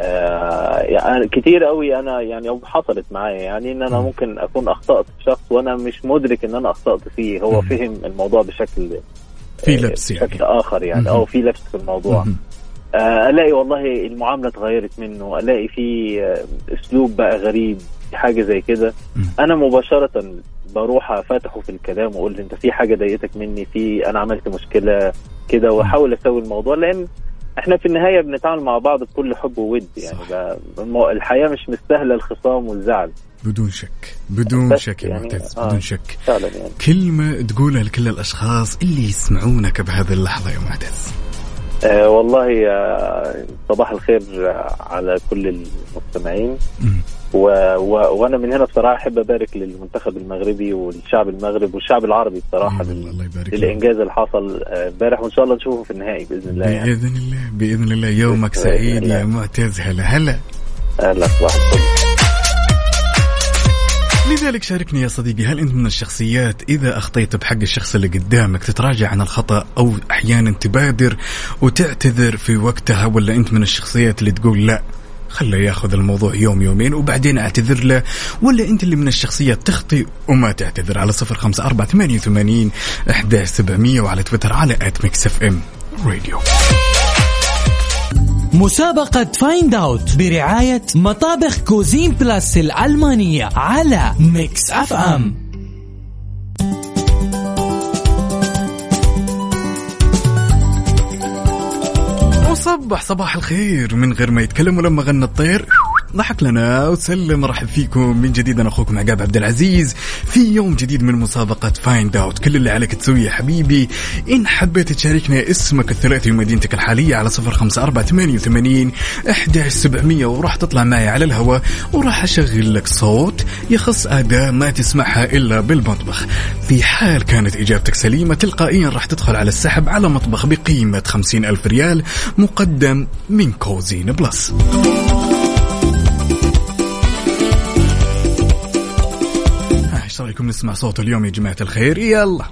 آه يعني كتير قوي أنا يعني أو حصلت معايا يعني إن أنا ممكن أكون أخطأت في شخص وأنا مش مدرك إن أنا أخطأت فيه هو فهم الموضوع بشكل في لبس يعني. بشكل آخر يعني أو في لبس في الموضوع. آه، ألاقي والله المعاملة اتغيرت منه ألاقي في آه، أسلوب بقى غريب حاجة زي كده. أنا مباشرة بروح فاتحه في الكلام وأقول له أنت في حاجة ضايقتك مني في أنا عملت مشكلة كده وأحاول أسوي الموضوع. لأن إحنا في النهاية بنتعامل مع بعض بكل حب وود يعني. الحياة مش مستاهلة الخصام والزعل. بدون شك بدون شك يا يعني، معتز آه. بدون شك. فعلا يعني. كلمة تقولها لكل الأشخاص اللي يسمعونك بهذه اللحظة يا معتز. آه والله آه صباح الخير آه، على كل المستمعين. و... و... وأنا من هنا بصراحة أحب أبارك للمنتخب المغربي والشعب المغرب والشعب العربي بصراحة لل... للإنجاز اللي حصل امبارح وإن شاء الله نشوفه في النهائي بإذن الله يعني. بإذن الله بإذن الله. يومك سعيد الله. يا معتز. هلا هلا. أهلا صباح الفل لذلك شاركني يا صديقي هل أنت من الشخصيات إذا أخطيت بحق الشخص اللي قدامك تتراجع عن الخطأ أو أحيانا تبادر وتعتذر في وقتها ولا أنت من الشخصيات اللي تقول لا خله ياخذ الموضوع يوم يومين وبعدين أعتذر له ولا أنت اللي من الشخصيات تخطي وما تعتذر على صفر خمسة أربعة ثمانية وثمانين أحد سبعمية وعلى تويتر على at Mix FM radio. مسابقة Find Out برعاية مطابخ Cuisine Plus الألمانية على Mix FM وصبح صباح الخير. من غير ما يتكلم ولما غنى الطير ضحك لنا وسلم رحب فيكم. من جديد أنا أخوكم عقاب عبد العزيز. في يوم جديد من مسابقة Find Out كل اللي عليك تسويه يا حبيبي. إن حبيت تشاركنا اسمك الثلاثي ومدينتك الحالية على صفر خمسة أربعة ثمانية وثمانين أحد سبعمية وراح تطلع معي على الهواء وراح أشغل لك صوت يخص أداة ما تسمعها إلا بالمطبخ. في حال كانت إجابتك سليمة تلقائيا راح تدخل على السحب على مطبخ خمسين ألف ريال مقدم من Cuisine Plus إيش رايكم نسمع صوت اليوم يا جماعة الخير. يلا.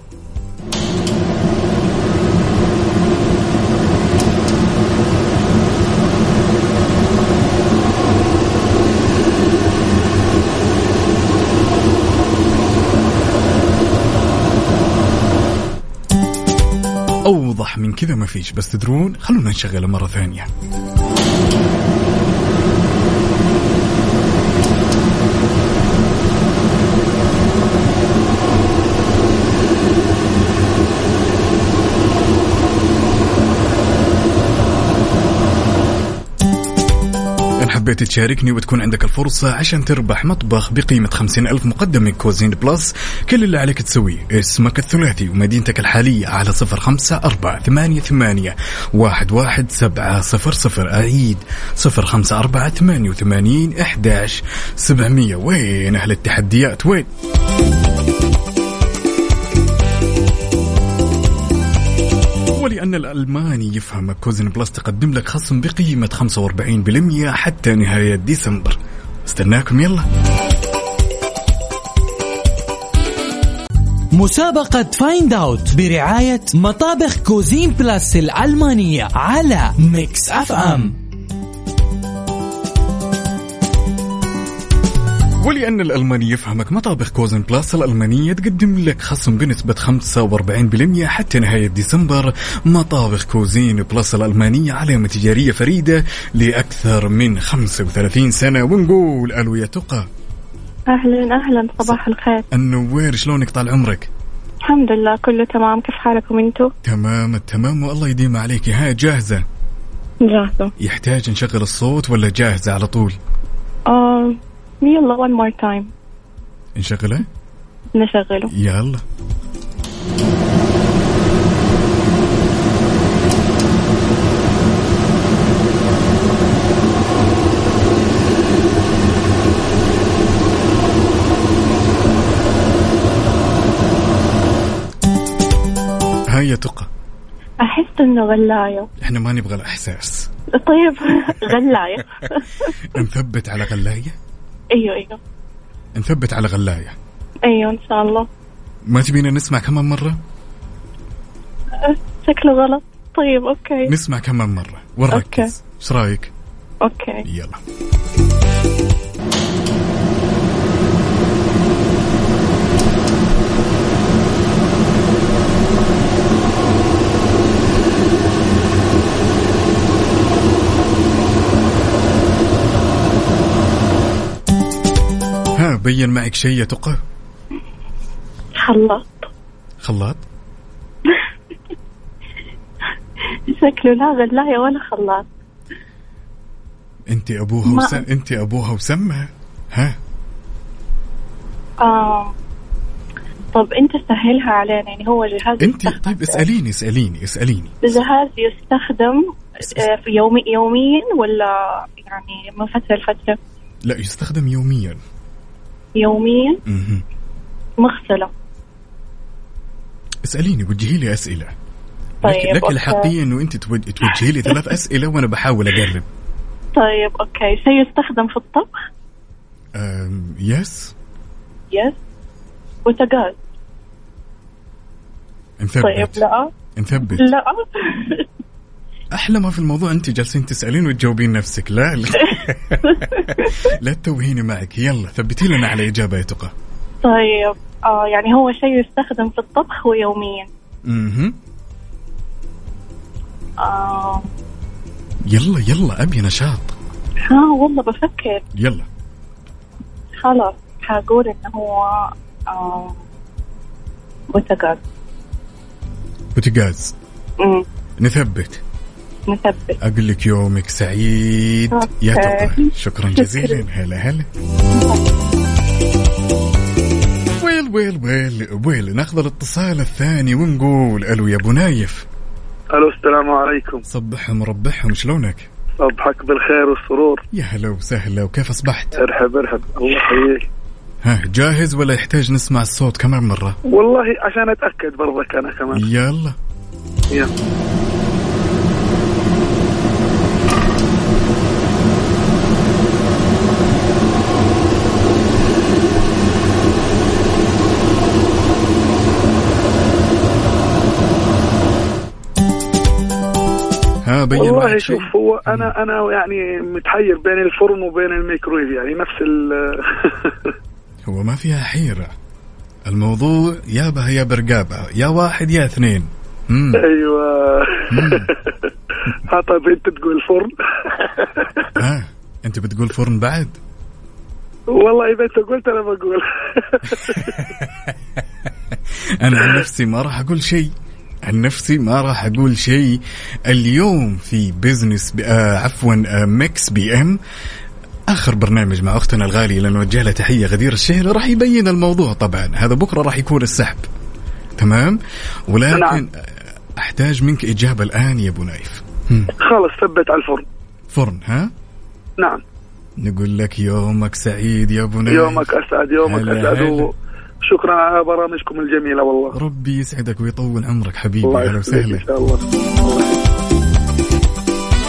أوضح من كذا ما فيش. بس تدرون خلونا نشغله مرة ثانية. حبيت تشاركني وتكون عندك الفرصة عشان تربح مطبخ بقيمة خمسين ألف مقدم من Cuisine Plus. كل اللي عليك تسويه اسمك الثلاثي ومدينتك الحالية على صفر خمسة أربعة ثمانية ثمانية واحد واحد سبعة صفر صفر. أعيد صفر خمسة أربعة ثمانية وثمانين إحداش. سبعمية. وين أهل التحديات؟ وين؟ ولأن الألماني يفهم Cuisine Plus تقدم لك خصم بقيمة 45% حتى نهاية ديسمبر. استناكم يلا. مسابقة Find Out برعاية مطابخ Cuisine Plus الألمانية على Mix FM ولأن الألماني يفهمك مطابخ Cuisine Plus الألمانية تقدم لك خصم بنسبة 45% حتى نهاية ديسمبر. مطابخ Cuisine Plus الألمانية علامة تجارية فريدة لأكثر من 35 سنة. ونقول ألو يا تقى. أهلا أهلا صباح الخير. النوير شلونك طال عمرك؟ الحمد لله كله تمام. كيف حالكم أنتو؟ تمام التمام والله يديم عليك. ها جاهزة؟ جاهزة. يحتاج نشغل الصوت ولا جاهزة على طول؟ آه يلا one more time. نشغله؟ نشغله. يلا. هيا تقى. أحس إنه غلاية. إحنا ما نبغى الأحساس. طيب غلاية. نثبت على غلاية. أيوه أيوه. نثبت على غلاية. أيوه إن شاء الله. ما تبينا نسمع كمان مرة؟ أه، شكله غلط. طيب okay. نسمع كمان مرة. ونركز إيش رأيك؟ okay. يلا ها بين معك شيء يا تقى؟ خلاط. خلاط؟ شكله لا غلاية ولا خلاط. أنت أبوها ما- وسم أنت أبوها وسمها؟ ها؟ آه. طب أنت سهلها علينا يعني هو جهاز انت طيب اسأليني اسأليني اسأليني. جهاز يستخدم آه، في يومي يوميا ولا يعني من فترة لفترة؟ لا يستخدم يوميا. يوميا؟ مهم. مغسلة. اسأليني وجهي لي أسئلة. طيب لك. الحقيه إنه أنت توج- توجهي لي ثلاث أسئلة وأنا بحاول أقرب. طيب okay. شيء يستخدم في الطبخ؟ أم، yes yes بوتاغاز نثبت طيب لا. نثبت لا. أحلى ما في الموضوع انت جالسين تسألين وتجاوبين نفسك. لا لا, لا تتوهيني معك. يلا ثبتي لنا على إجابة يا تقى. طيب آه يعني هو شيء يستخدم في الطبخ ويوميا أها آه. يلا يلا أبي نشاط. ها والله بفكر. يلا. خلاص حقول إنه هو آه بوتاغاز بوتجاز أمم، نثبت. نثبت أقول لك يومك سعيد. يا okay. تقى شكرا جزيلا. هلا هلا. well well well well. ناخذ الاتصال الثاني ونقول ألو يا أبو نايف. ألو السلام عليكم. صبحهم ربحهم شلونك؟ صبحك بالخير والسرور. يا هلا وسهلا وكيف أصبحت؟ ارحب ارحب. الله يحييك. ها جاهز ولا يحتاج نسمع الصوت كمان مرة؟ والله عشان أتأكد برضك أنا كمان. يلا. يلا. بين والله شوف شيء. هو أنا أنا يعني متحير بين الفرن وبين الميكرويف يعني نفس ال هو ما فيها حيرة. الموضوع يا بها يا برقابة يا واحد يا اثنين. مم. أيوه. طيب انت تقول فرن. ها أنت بتقول فرن بعد؟ والله إذا أنت قلت أنا بقول. أنا عن نفسي ما راح أقول شيء. عن نفسي ما راح أقول شيء. اليوم في business. آه عفوا آه Mix PM آخر برنامج مع أختنا الغالية اللي نوجه لها تحية غدير الشهري راح يبين الموضوع طبعا. هذا بكرة راح يكون السحب. تمام؟ ولكن نعم. أحتاج منك إجابة الآن يا أبو نايف. خلص ثبت على الفرن. فرن ها؟ نعم. نقول لك يومك سعيد يا أبو نايف. يومك أسعد يومك هلا أسعد. هلا. وشكرا على برامجكم الجميلة والله. ربي يسعدك ويطول عمرك حبيبي أهلا وسهلا. إن شاء الله.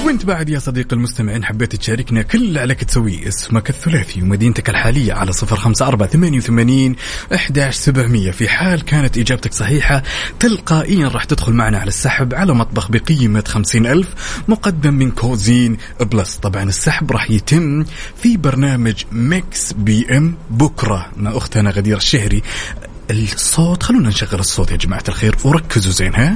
وانت بعد يا صديقي المستمعين حبيت تشاركنا كل اللي عليك تسويه اسمك الثلاثي ومدينتك الحالية على صفر خمسة أربعة ثمانية وثمانين أحداش سبعمية. في حال كانت إجابتك صحيحة تلقائيا راح تدخل معنا على السحب على مطبخ بقيمة خمسين ألف مقدم من Cuisine Plus. طبعا السحب راح يتم في برنامج Mix PM بكرة مع أختنا غدير الشهري. الصوت خلونا نشغل الصوت يا جماعة الخير وركزوا زين ها؟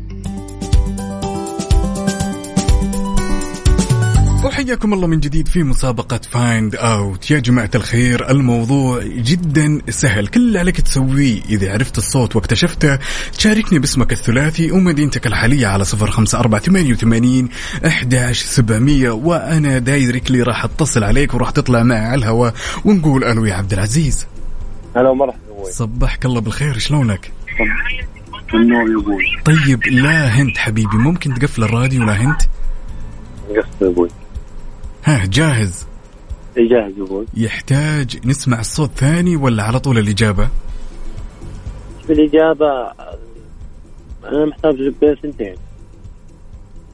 وحياكم الله من جديد في مسابقة Find Out يا جماعة الخير الموضوع جدا سهل. كل اللي عليك تسويه إذا عرفت الصوت واكتشفته تشاركني باسمك الثلاثي ومدينتك الحالية على صفر خمسة أربعة ثمانية وثمانين أحداش سبعمية وأنا directly راح أتصل عليك وراح تطلع معي على الهواء ونقول ألو يا عبد العزيز. هلا ومرحبا صبحك الله بالخير شلونك؟ النور يا أبوي. طيب لا هنت حبيبي ممكن تقفل الراديو لا هنت؟ يا أبوي. ها جاهز. اي جاهز أبوي يحتاج نسمع الصوت ثاني ولا على طول الإجابة؟ الإجابة أنا محتاج بين سنتين.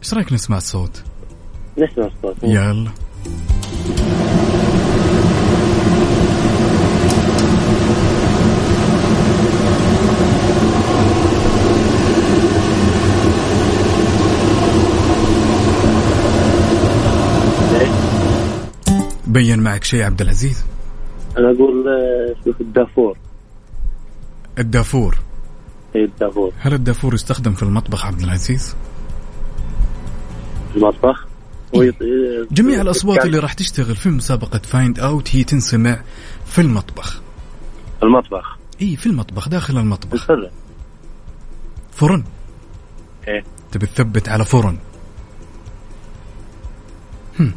إيش رأيك نسمع الصوت؟ نسمع الصوت. يلا. بين معك شيء عبد العزيز؟ أنا أقول آه، شوف الدافور. الدافور. اي الدافور. هل الدافور يستخدم في المطبخ عبد العزيز؟ المطبخ؟ ويط- جميع الأصوات اللي راح تشتغل في مسابقة Find Out هي تنسمع في المطبخ. المطبخ. اي في المطبخ داخل المطبخ. الفرن فرن. إيه. تبي تثبت على فرن. هم.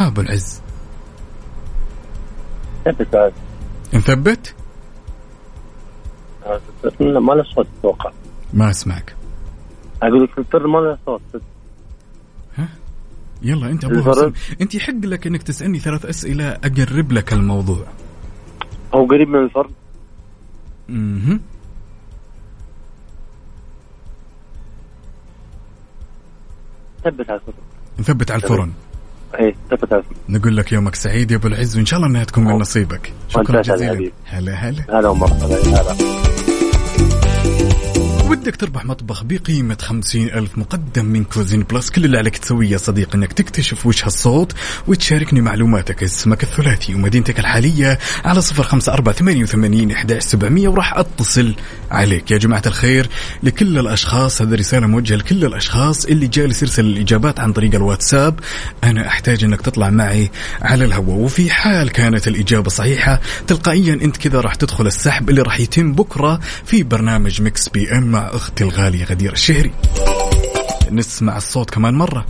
ها أبو العز. ثبت هذا نثبت؟ آه، ما له صوت أتوقع. ما أسمعك. أقول لك الفرن ما له صوت. يلا أنت أبو. حسن. أنت يحق لك إنك تسألني ثلاث أسئلة أقرب لك الموضوع. هو قريب من الفرن أها ثبت على الفرن نثبت على الفرن. إيه نقول لك يومك سعيد يا أبو العز وإن شاء الله إنها تكون من نصيبك. شكرا جزيلا. هلا هلا. هلا ومرحبا. هلا ودك تربح مطبخ بقيمة خمسين ألف مقدم من Cuisine Plus كل اللي عليك تسويه يا صديقي أنك تكتشف وش هالصوت وتشاركني معلوماتك اسمك الثلاثي ومدينتك الحالية على صفر خمسة أربعة ثمانية وثمانين إحداش سبعمية وراح أتصل عليك. يا جماعة الخير لكل الأشخاص هذه رسالة موجهة لكل الأشخاص اللي جالس يرسل الإجابات عن طريق الواتساب. أنا أحتاج أنك تطلع معي على الهواء وفي حال كانت الإجابة صحيحة تلقائيا أنت كذا راح تدخل السحب اللي راح يتم بكرة في برنامج مكس بي إم. مع أختي الغالية غدير الشهري. نسمع الصوت كمان مرة.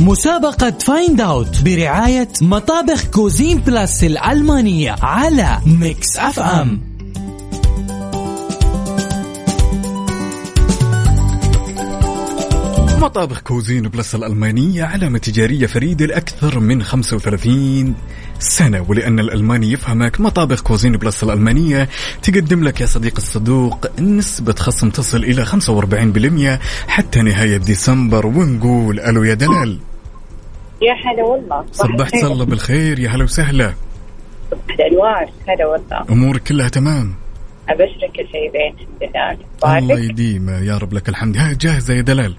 مسابقة Find Out برعاية مطابخ Cuisine Plus الألمانية على Mix FM مطابخ Cuisine Plus الألمانية علامة تجارية فريدة لأكثر من 35 سنة ولأن الألماني يفهمك مطابخ Cuisine Plus الألمانية تقدم لك يا صديق الصدوق نسبة خصم تصل إلى 45% حتى نهاية ديسمبر ونقول ألو يا دلال. يا هلا والله. صبحت الله بالخير يا هلا وسهلا. الانوار هلا والله. أمورك كلها تمام؟ كل شيء زين الحمد الله لله يديم يا رب لك الحمد. ها جاهزة يا دلال؟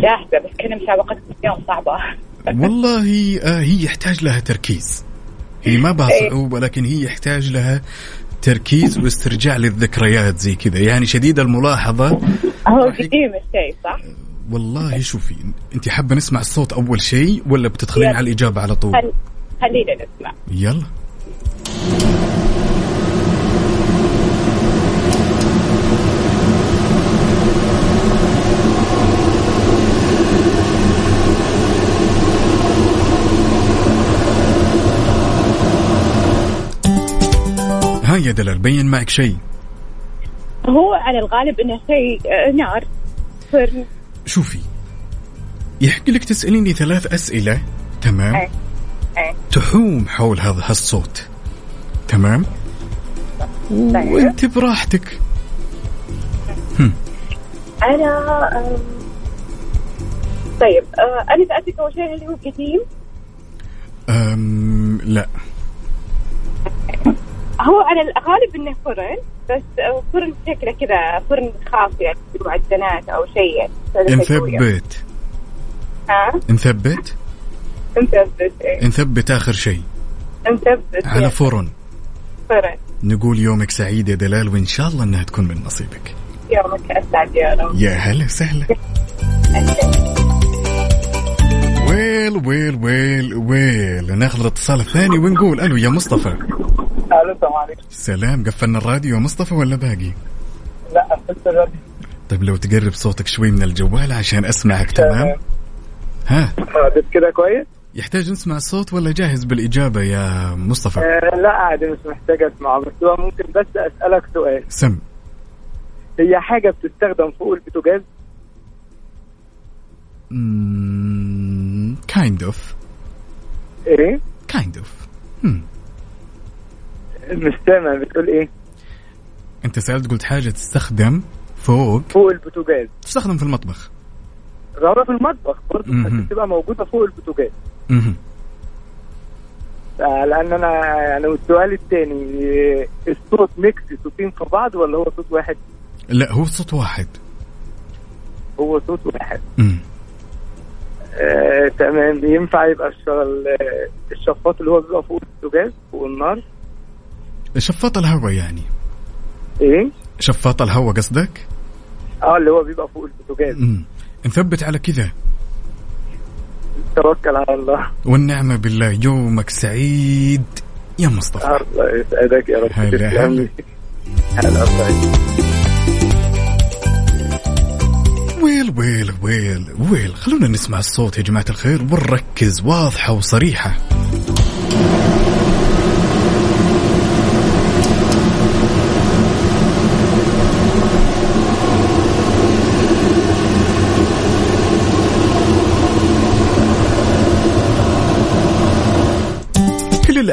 جاهزة بس كنا مسابقتكم اليوم صعبة. والله آه هي يحتاج لها تركيز. هي ما بها صعوبة لكن هي يحتاج لها تركيز واسترجاع للذكريات زي كذا. يعني شديد الملاحظة. هو قديم الشيء صح؟ والله شوفي انت حابة نسمع الصوت أول شيء ولا بتدخلين. على الإجابة على طول؟ خل... خلينا نسمع. يلا. يا دلال بين معك شيء. هو على الغالب إنه شيء آه، نار. فرن. شوفي يحق لك تسأليني ثلاث أسئلة تمام؟ إيه إيه. تحوم حول هذا هالصوت تمام؟ طيب. وانت براحتك. أنا طيب آه، أنا سألتك أول شيء هل هو قديم؟ لا. هو على الغالب إنه فرن بس فرن شكله كذا فرن خاص يعني معجنات أو شيء يعني. نثبت ها؟ نثبت نثبت إيه. نثبت آخر شيء. نثبت على يا فرن. فرن. نقول يومك سعيد يا دلال وإن شاء الله أنها تكون من نصيبك. يومك أسعد يا رب. يا هلا وسهلا. ويل ويل ويل ويل. ناخذ الاتصال الثاني ونقول ألو يا مصطفى. ألو السلام عليكم. سلام قفلنا الراديو. يا مصطفى ولا باقي؟ لا قفلت الراديو. طيب لو تقرب صوتك شوي من الجوال عشان أسمعك تمام؟ ها؟ كده كويس؟ يحتاج نسمع الصوت ولا جاهز بالإجابة يا مصطفى؟ آه لا عادي مش محتاج اسمعه بس هو ممكن بس أسألك سؤال. سم. هي حاجة بتستخدم فوق البوتاجاز؟ kind of إيه؟ kind of مش سامع بتقول إيه؟ أنت سألت قلت حاجة تستخدم فوق. فوق البوتاجاز. تستخدم في المطبخ. ظاهرة في المطبخ. برضه بتبقى موجودة فوق البوتاجاز. آه، لأن أنا يعني والسؤال الثاني الصوت mix صوتين في بعض ولا هو صوت واحد؟ لا هو صوت واحد. هو صوت واحد. مم. آه، تمام. ينفع يبقى الش- ال- الشفاط اللي هو بيبقى فوق البوتاجاز فوق النار شفاط الهواء يعني. إيه؟ شفاط الهواء قصدك؟ آه اللي هو بيبقى فوق البوتاجاز. نثبت على كذا. توكل على الله. والنعمة بالله يومك سعيد. يا مصطفى. الله يسعدك يا رب. هلا هلا. هلا ويل ويل ويل ويل. خلونا نسمع الصوت يا جماعة الخير ونركز واضحة وصريحة.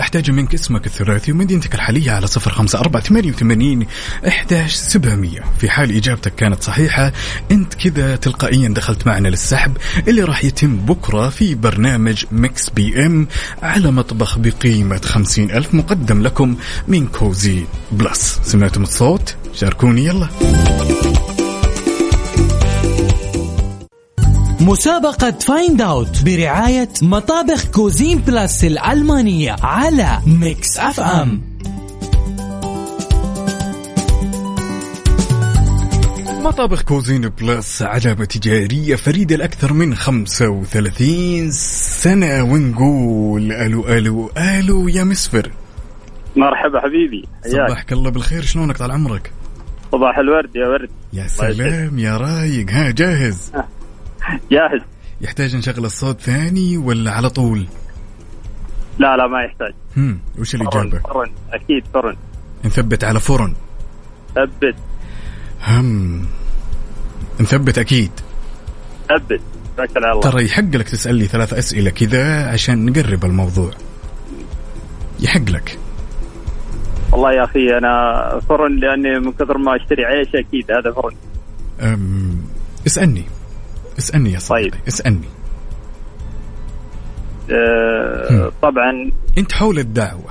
أحتاجه منك اسمك الثلاثي ومدينتك الحالية على صفر خمسة أربعة ثمانية وثمانين إحداش سبعمية. في حال إجابتك كانت صحيحة أنت كذا تلقائيا دخلت معنا للسحب اللي راح يتم بكرة في برنامج Mix PM على مطبخ بقيمة خمسين ألف مقدم لكم من Cuisine Plus. سمعتم الصوت؟ شاركوني يلا. مسابقة Find Out برعاية مطابخ Cuisine Plus الألمانية على Mix FM مطابخ Cuisine Plus علامة تجارية فريدة لأكثر من 35 سنة. ونقول ألو ألو ألو يا مسفر. مرحبا حبيبي صباحك الله بالخير. شلونك طال عمرك؟ صباح الورد يا ورد. يا. سلام يا رايق. ها جاهز؟ جاهز. يحتاج نشغل الصوت ثاني ولا على طول؟ لا لا ما يحتاج. هم وش الإجابة فرن أكيد فرن. نثبت على فرن. ثبت. هم نثبت أكيد. ثبت. توكل على الله. ترى يحق لك تسال لي ثلاث أسئلة كذا عشان نقرب الموضوع. يحق لك. والله يا أخي أنا فرن لأني من كثر ما أشتري عيش أكيد هذا فرن. أم اسألني. اسألني يا صديقي طيب. اسألني. أه طبعا. انت حول الدعوة.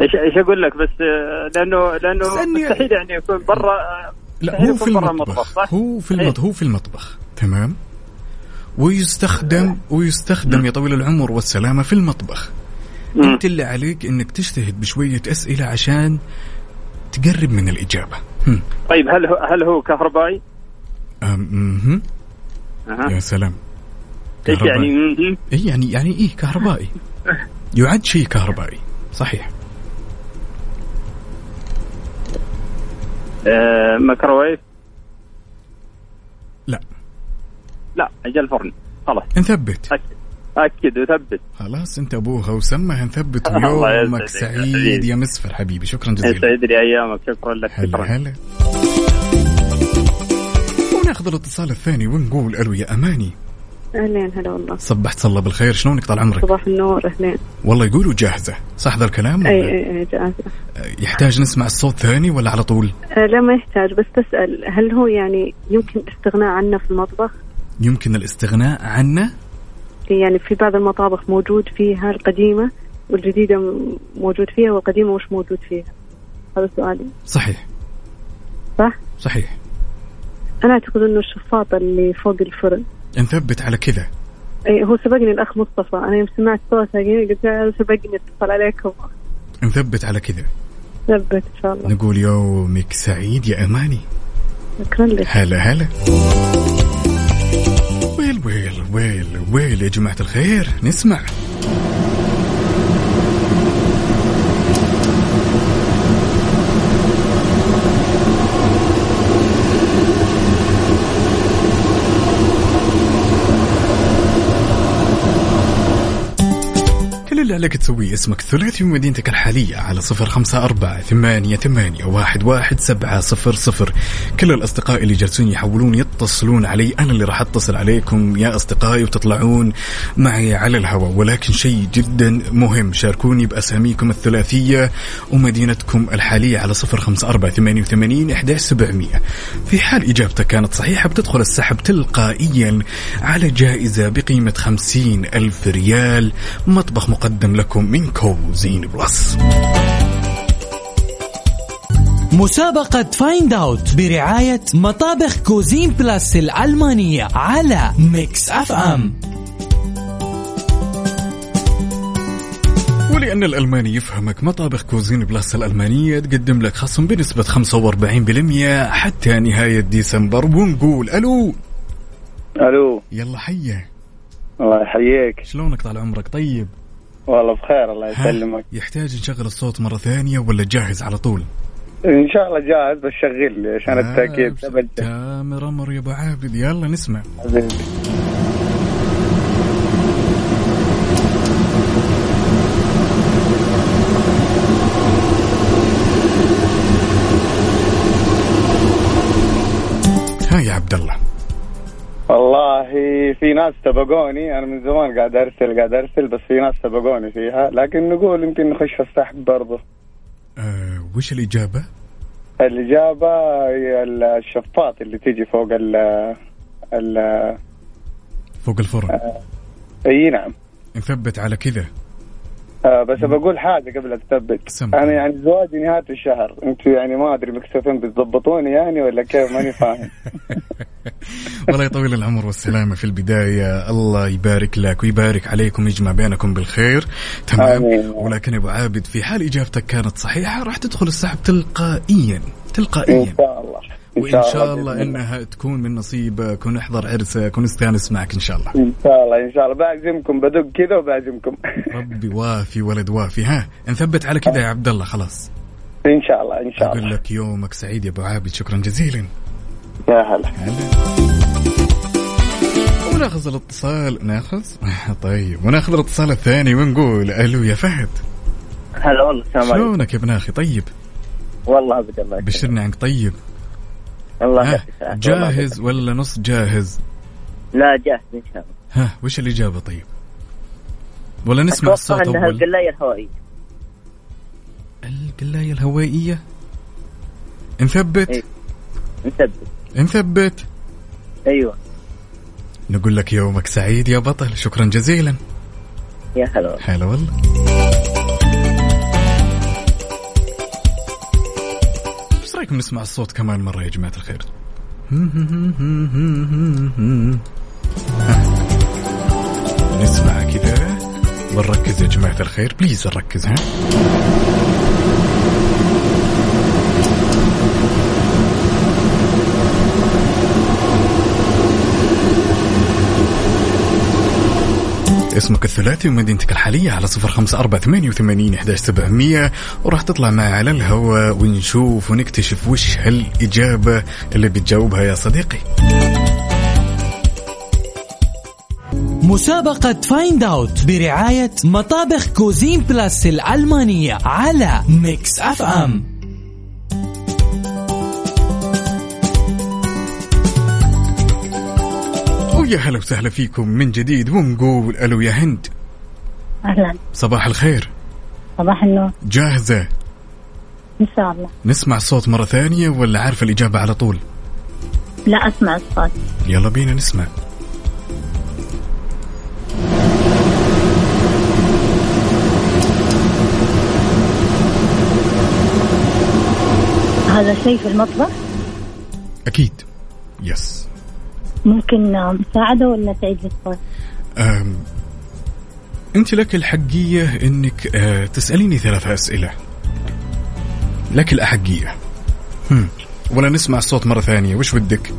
إيش إيش أقول لك؟ بس آه، لأنه لأنه مستحيل يعني يكون برا لا هو في المطبخ؟ هو في المطبخ هو في المطبخ تمام؟ ويستخدم ويستخدم يا طويل العمر والسلامة في المطبخ. انت اللي عليك إنك تجتهد بشوية أسئلة عشان تقرب من الإجابة. طيب هل هو هل هو كهربائي؟ أه. يا سلام. إيش يعني؟ اي يعني يعني إيه كهربائي. يعد شيء كهربائي. صحيح. آه ميكروويف؟ لا. لا أجل فرن. خلاص. نثبت اكد أكد وثبت خلاص انت ابوها وسمها نثبت ويومك سعيد يا مسفر حبيبي. شكرا جزيلا. يسعد لي أيامك. شكرا لك. هلا هلا. وناخذ الاتصال الثاني ونقول ألو يا أماني أهلين هلا والله صبحت صلى بالخير شلونك طال عمرك؟ صباح النور أهلين والله يقولوا جاهزة صح ذا الكلام؟ أي أي أي جاهزة يحتاج نسمع الصوت ثاني ولا على طول؟ أه لا ما يحتاج بس تسأل هل هو يعني يمكن الاستغناء عنه في المطبخ؟ يمكن الاستغناء عنه؟ يعني في بعض المطابخ موجود فيها القديمة والجديدة موجود فيها والقديمة مش موجود فيها هذا سؤالي صحيح صح؟ صحيح أنا أعتقد إنه الشفاطة اللي فوق الفرن. نثبت على كذا. اي هو سبقني الأخ مصطفى. أنا يوم سمعت صوته قلت له سبقني اتصل عليكم نثبت على كذا. ثبت إن شاء الله. نقول يومك سعيد يا أماني. شكرا لك. هلا هلا. ويل ويل ويل ويل يا جماعة الخير نسمع. اللي عليك تسويه اسمك الثلاثي ومدينتك الحالية على صفر خمسة أربعة ثمانية ثمانية واحد واحد سبعة صفر صفر. كل الأصدقاء اللي جالسين يحاولون يتصلون علي أنا اللي راح أتصل عليكم يا أصدقائي وتطلعون معي على الهواء ولكن شيء جدا مهم شاركوني بأساميكم الثلاثية ومدينتكم الحالية على صفر خمسة أربعة ثمانية وثمانين إحداش سبعمية. في حال إجابتك كانت صحيحة بتدخل السحب تلقائيا على جائزة بقيمة خمسين ألف ريال. مطبخ مقدم مقدم لكم من Cuisine Plus. مسابقة Find Out برعاية مطابخ Cuisine Plus الألمانية على Mix FM ولأن الألماني يفهمك مطابخ Cuisine Plus الألمانية تقدم لك خصم بنسبة 45% حتى نهاية ديسمبر. ونقول ألو. ألو. يلا حيا. الله يحييك. شلونك طال عمرك؟ طيب. والله بخير الله يسلمك. يحتاج نشغل الصوت مرة ثانية ولا جاهز على طول؟ إن شاء الله جاهز بس شغل لي عشان آه التأكيد. تامر أمر يا أبو عابد يلا نسمع. حبيبي ها يا عبد الله والله في ناس سبقوني أنا من زمان قاعد أرسل قاعد أرسل بس في ناس سبقوني فيها لكن نقول يمكن نخش في السحب برضه أه وش الإجابة؟ الإجابة هي الشفاط اللي تيجي فوق ال ال فوق الفرن. آه إي نعم. نثبت على كذا. آه بس بقول حاجة قبل تثبت. أنا يعني زواجي نهاية الشهر. أنتم يعني ما أدري مكسفين بتضبطوني يعني ولا كيف؟ ماني فاهم. والله يطول العمر والسلامة في البداية. الله يبارك لك ويبارك عليكم يجمع بينكم بالخير. تمام. آمين. ولكن أبو عابد في حال إجابتك كانت صحيحة راح تدخل السحب تلقائيا تلقائيا. إن شاء الله. وإن شاء الله إنها تكون من نصيبك ونحضر عرسك ونستانس معك إن شاء الله. إن شاء الله إن شاء الله. بعزمكم بدق كذا وبعزمكم. ربي وافي ولد وافي. ها نثبت على كذا يا عبد الله خلاص. إن شاء الله إن شاء الله. أقول لك يومك سعيد يا أبو عابد شكرا جزيلا. يا هلا. وناخذ الاتصال ناخذ؟ طيب وناخذ الاتصال الثاني ونقول ألو يا فهد. هلا والله السلام عليكم. شلونك يا ابن أخي؟ طيب. والله ابد الله بشرني عنك طيب. الله جاهز ولا نص جاهز؟ لا جاهز إن شاء الله. ها وش الإجابة طيب؟ ولا نسمع الصوت أول. القلاية الهوائية. القلاية الهوائية؟ نثبت. إيه. نثبت. نثبت أيوه. نقول لك يومك سعيد يا بطل. شكرا جزيلا. يا هلا هلا والله. إيش رأيكم نسمع الصوت كمان مرة يا جماعة الخير؟ نسمع كذا. ونركز يا جماعة الخير. بليز نركز ها؟ اسمك الثلاثي ومدينتك الحالية على صفر خمسة أربعة ثمانية وثمانين إحداش سبعمية وراح تطلع معي على الهواء ونشوف ونكتشف وش هالإجابة اللي بتجاوبها يا صديقي. مسابقة Find Out برعاية مطابخ Cuisine Plus الألمانية على Mix FM ويا هلا وسهلا فيكم من جديد ونقول ألو يا هند. أهلا. صباح الخير. صباح النور. جاهزة؟ إن شاء الله. نسمع الصوت مرة ثانية ولا عارفة الإجابة على طول؟ لا أسمع الصوت. يلا بينا نسمع. هذا شيء في المطبخ؟ أكيد. يس ممكن آه، مساعدة ولا تعيد أم أنت لك الحقية أنك أه تسأليني ثلاث أسئلة. لك الأحقية. هم. ولا نسمع الصوت مرة ثانية. وش بدك؟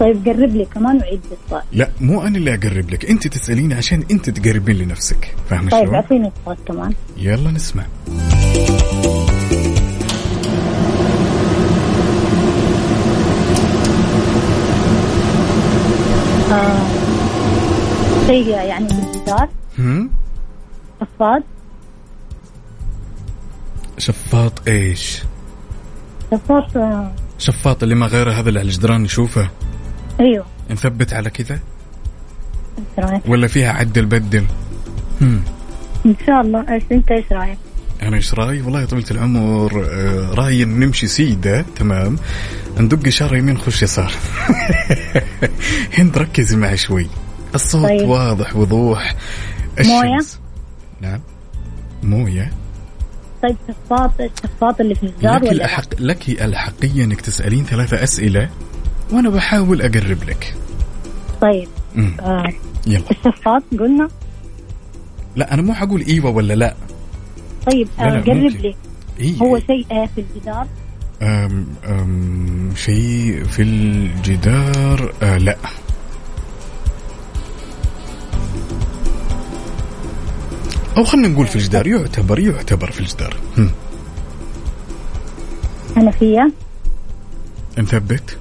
طيب قرب لي كمان وعيد الصوت لا مو أنا اللي أقرب لك. أنت تسأليني عشان أنت تقربين لنفسك. فاهمة طيب شلون؟ أعطيني الصوت كمان. يلا نسمع. آه شيء يعني بالجدار؟ صفاد شفاط. إيش؟ صفاد آه شفاط اللي ما غيره هذا اللي على الجدران نشوفه أيوه. نثبت على كذا؟ ولا فيها عدل بدل هم. إن شاء الله. إيش أنت إيش رأيك؟ أنا إيش رأيي؟ والله يا طويلة العمر آه، رأيي نمشي سيده تمام؟ ندق اشاره يمين خش يسار. هند ركزي معي شوي. الصوت طيب. واضح وضوح. الشمس. نعم. موية. طيب صفاد الصفاد اللي في الجدار لك ولا لك الأحقية أنك تسألين ثلاثة أسئلة وأنا بحاول أقرب لك. طيب مم. آه يلا. الصفاد قلنا؟ لا أنا مو حقول إيوة ولا لا. طيب آه قرب. لي إيه. هو شيء آه في الجدار أم أم شيء في الجدار آه لا أو خلينا نقول في الجدار يعتبر يعتبر في الجدار هم. حنفية نثبت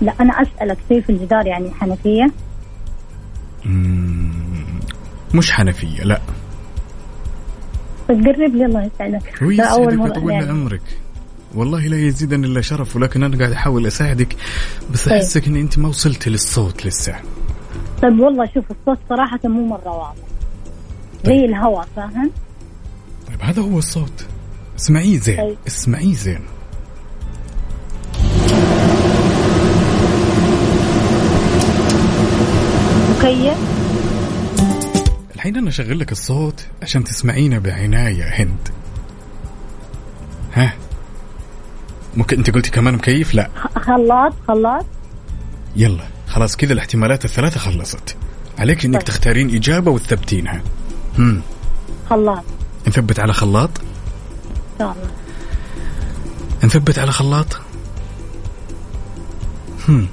لا أنا أسألك شيء في الجدار يعني حنفية مم. مش حنفية لا طيب قرب لي الله يسعدك. أول يسعدك مرة ويطول يعني. عمرك. والله لا يزيدني إلا شرف ولكن أنا قاعد أحاول أساعدك بس طيب. أحسك ان أنت ما وصلت للصوت لسه. طيب والله شوف الصوت صراحة مو مرة واضح. زي الهواء فاهم؟ طيب هذا هو الصوت. اسمعيه زين طيب. اسمعيه زين. مكيف. الحين أنا أشغل لك الصوت عشان تسمعينه بعناية هند. ها؟ ممكن أنت قلتي كمان مكيف؟ لا. خلاط خلاط يلا خلاص كذا الاحتمالات الثلاثة خلصت. عليك إنك طيب. تختارين إجابة وتثبتينها. هم. خلاط نثبت على خلاط؟ إن شاء الله نثبت على خلاط؟ هم.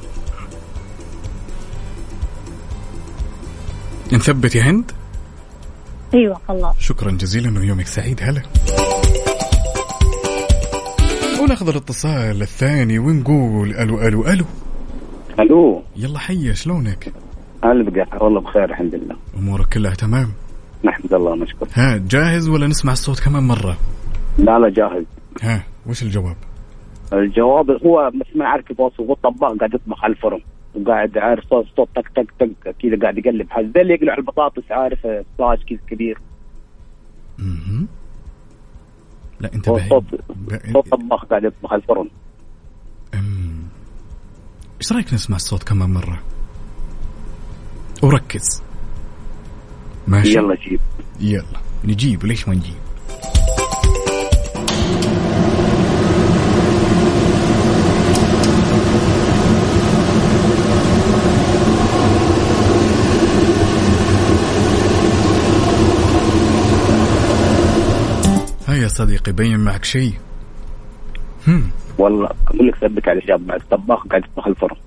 نثبت يا هند؟ أيوة خلاط شكرا جزيلا ويومك سعيد هلا. وناخذ الاتصال الثاني ونقول ألو ألو ألو. ألو. يلا حيا شلونك؟ هلا بقى والله بخير الحمد لله. أمورك كلها تمام؟ نحمد الله نشكر. ها جاهز ولا نسمع الصوت كمان مرة؟ لا لا جاهز. ها وش الجواب؟ الجواب هو بس ما عارف يبغى هو الطباخ قاعد يطبخ على الفرن. وقاعد عارف صوت صوت تك تك تك كذا قاعد يقلب. حاجة زي اللي يقلع البطاطس عارف صاج كذا كبير. مهم. لا انت صوت بعيد صوت صوت طباخ قاعد يطبخ على الفرن. إيش رأيك نسمع الصوت كمان مرة؟ وركز. ماشي؟ يلا جيب. يلا. نجيب. ليش ما نجيب هيا يا صديقي بين معك شيء؟ هم. والله أقول لك ثبت على الاجابه بعد طباخ قاعد يطبخ الفرن.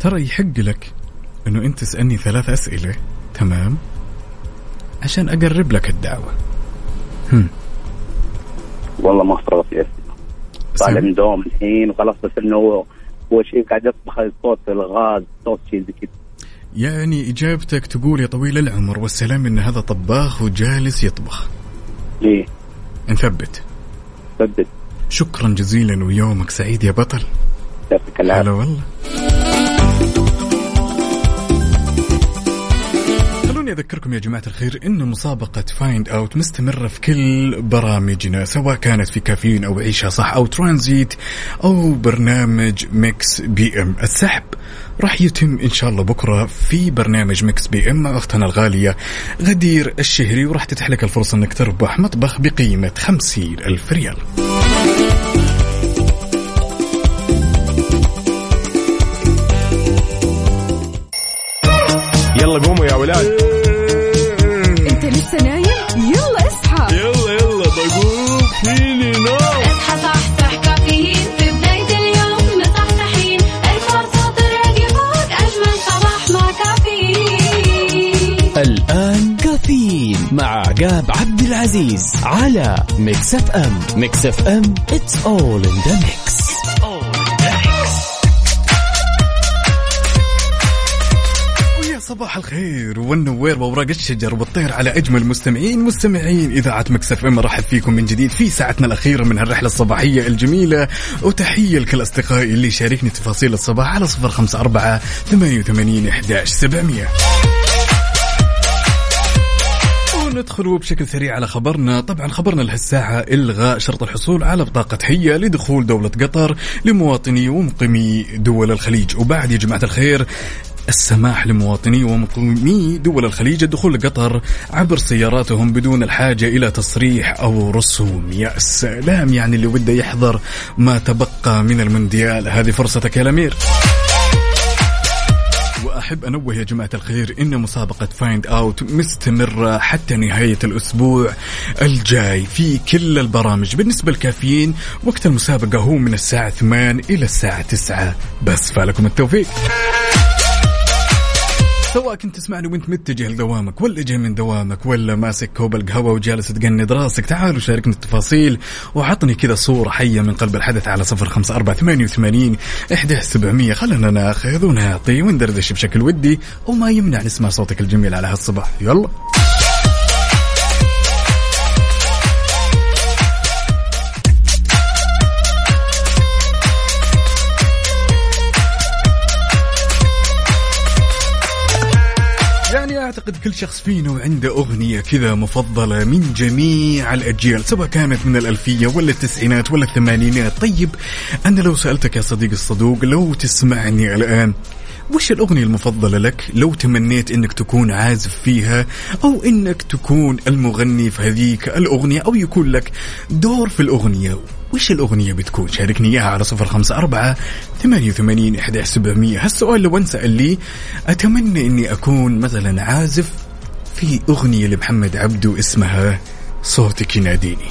ترى يحق لك إنه أنت تسألني ثلاث أسئلة تمام؟ عشان أقرب لك الدعوة. هم. والله ما افترضت يا طالع من دوام الحين وخلاص بس إنه هو هو شيء قاعد يطبخ صوت الغاز صوت شيء زي كذا. يعني إجابتك تقول يا طويل العمر والسلام إن هذا طباخ وجالس يطبخ. إيه. نثبت. ثبت شكرا جزيلا ويومك سعيد يا بطل. هلا والله. خلوني أذكركم يا جماعة الخير أن مسابقة Find Out مستمرة في كل برامجنا سواء كانت في كافيين أو عيشها صح أو ترانزيت أو برنامج Mix PM السحب راح يتم إن شاء الله بكرة في برنامج Mix PM مع أختنا الغالية غدير الشهري وراح تتاح لك الفرصة أنك تربح مطبخ بقيمة خمسين ألف ريال. يلا قوموا يا ولاد. عقاب عبد العزيز على Mix FM Mix FM all in the mix. ويا صباح الخير والنوير وأوراق الشجر والطير على أجمل مستمعين مستمعين. إذاعة Mix FM نرحب فيكم من جديد في ساعتنا الأخيرة من هالرحلة الصباحية الجميلة. وتحية لكل أصدقائي اللي شاركني تفاصيل الصباح على صفر خمسة أربعة ثمانية وثمانين احداش سبعمئه وندخل بشكل سريع على خبرنا. طبعا خبرنا لهالساعة إلغاء شرط الحصول على بطاقة هيا لدخول دولة قطر لمواطني ومقيمي دول الخليج. وبعد يا جماعة الخير السماح لمواطني ومقيمي دول الخليج الدخول لقطر عبر سياراتهم بدون الحاجة إلى تصريح أو رسوم. يا سلام يعني اللي وده يحضر ما تبقى من المونديال. هذه فرصتك يا الأمير. واحب أنوه يا جماعة الخير إن مسابقة Find Out مستمرة حتى نهاية الأسبوع الجاي في كل البرامج بالنسبة للكافيين وقت المسابقة هو من الساعة 8 إلى الساعة 9 بس فلكم التوفيق. سواء كنت تسمعني وانت متجه لدوامك ولا جاي من دوامك ولا ماسك كوب القهوة وجالس تقند راسك تعالوا شاركني التفاصيل وعطني كذا صورة حية من قلب الحدث على صفر خمسة أربعة ثمانية وثمانين إحدى سبعمية. خلنا ناخذ ونعطي وندردش بشكل ودي وما يمنع نسمع صوتك الجميل على هالصباح يلا. اعتقد كل شخص فينا وعنده أغنية كذا مفضلة من جميع الأجيال سواء كانت من الألفية ولا التسعينات ولا الثمانينات. طيب أنا لو سألتك يا صديقي الصدوق لو تسمعني الآن وش الأغنية المفضلة لك؟ لو تمنيت أنك تكون عازف فيها أو أنك تكون المغني في هذيك الأغنية أو يكون لك دور في الأغنية. وش الأغنية بتكون؟ شاركني إياها على صفر خمسة أربعة ثمانية وثمانين إحدى سبعمية. هالسؤال لو انسأل لي أتمنى أني أكون مثلا عازف في أغنية لمحمد عبدو اسمها صوتك يناديني.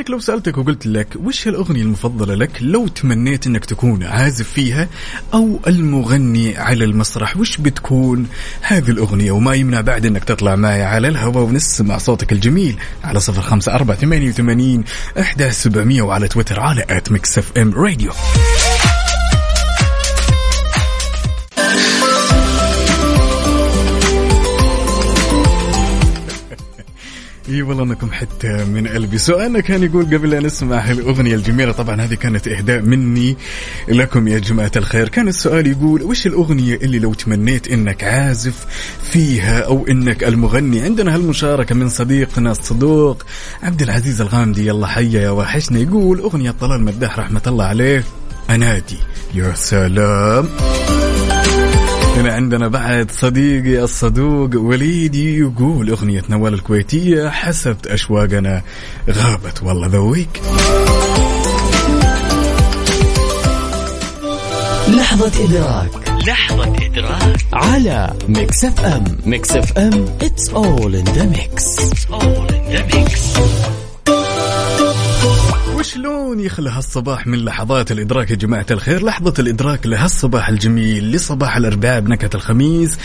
لذلك لو سألتك وقلت لك وش الأغنية المفضلة لك؟ لو تمنيت أنك تكون عازف فيها أو المغني على المسرح وش بتكون؟ هذه الأغنية وما يمنع بعد أنك تطلع معي على الهواء ونسمع صوتك الجميل على صفر خمسة أربعة ثمانية وثمانين إحدى سبعمية وعلى تويتر على at Mix FM Radio. إي والله أنكم حتة من قلبي. سؤالنا كان يقول قبل أن نسمع الأغنية الجميلة طبعا هذه كانت إهداء مني لكم يا جماعة الخير. كان السؤال يقول وش الأغنية اللي لو تمنيت إنك عازف فيها أو إنك المغني؟ عندنا هالمشاركة من صديقنا الصدوق عبد العزيز الغامدي. يلا حيا يا وحشنا. يقول أغنية طلال مداح رحمة الله عليه أنادي. يا سلام. هنا عندنا بعد صديقي الصدوق وليدي يقول أغنية نوال الكويتية حسبت أشواقنا غابت. والله ذويق. لحظة إدراك. لحظة إدراك. على Mix FM. Mix FM it's all in the mix. It's all in the mix. وشلون يخلى هالصباح من لحظات الإدراك يا جماعة الخير؟ لحظة الإدراك لهالصباح الجميل لصباح الأربعاء بنكهة الخميس.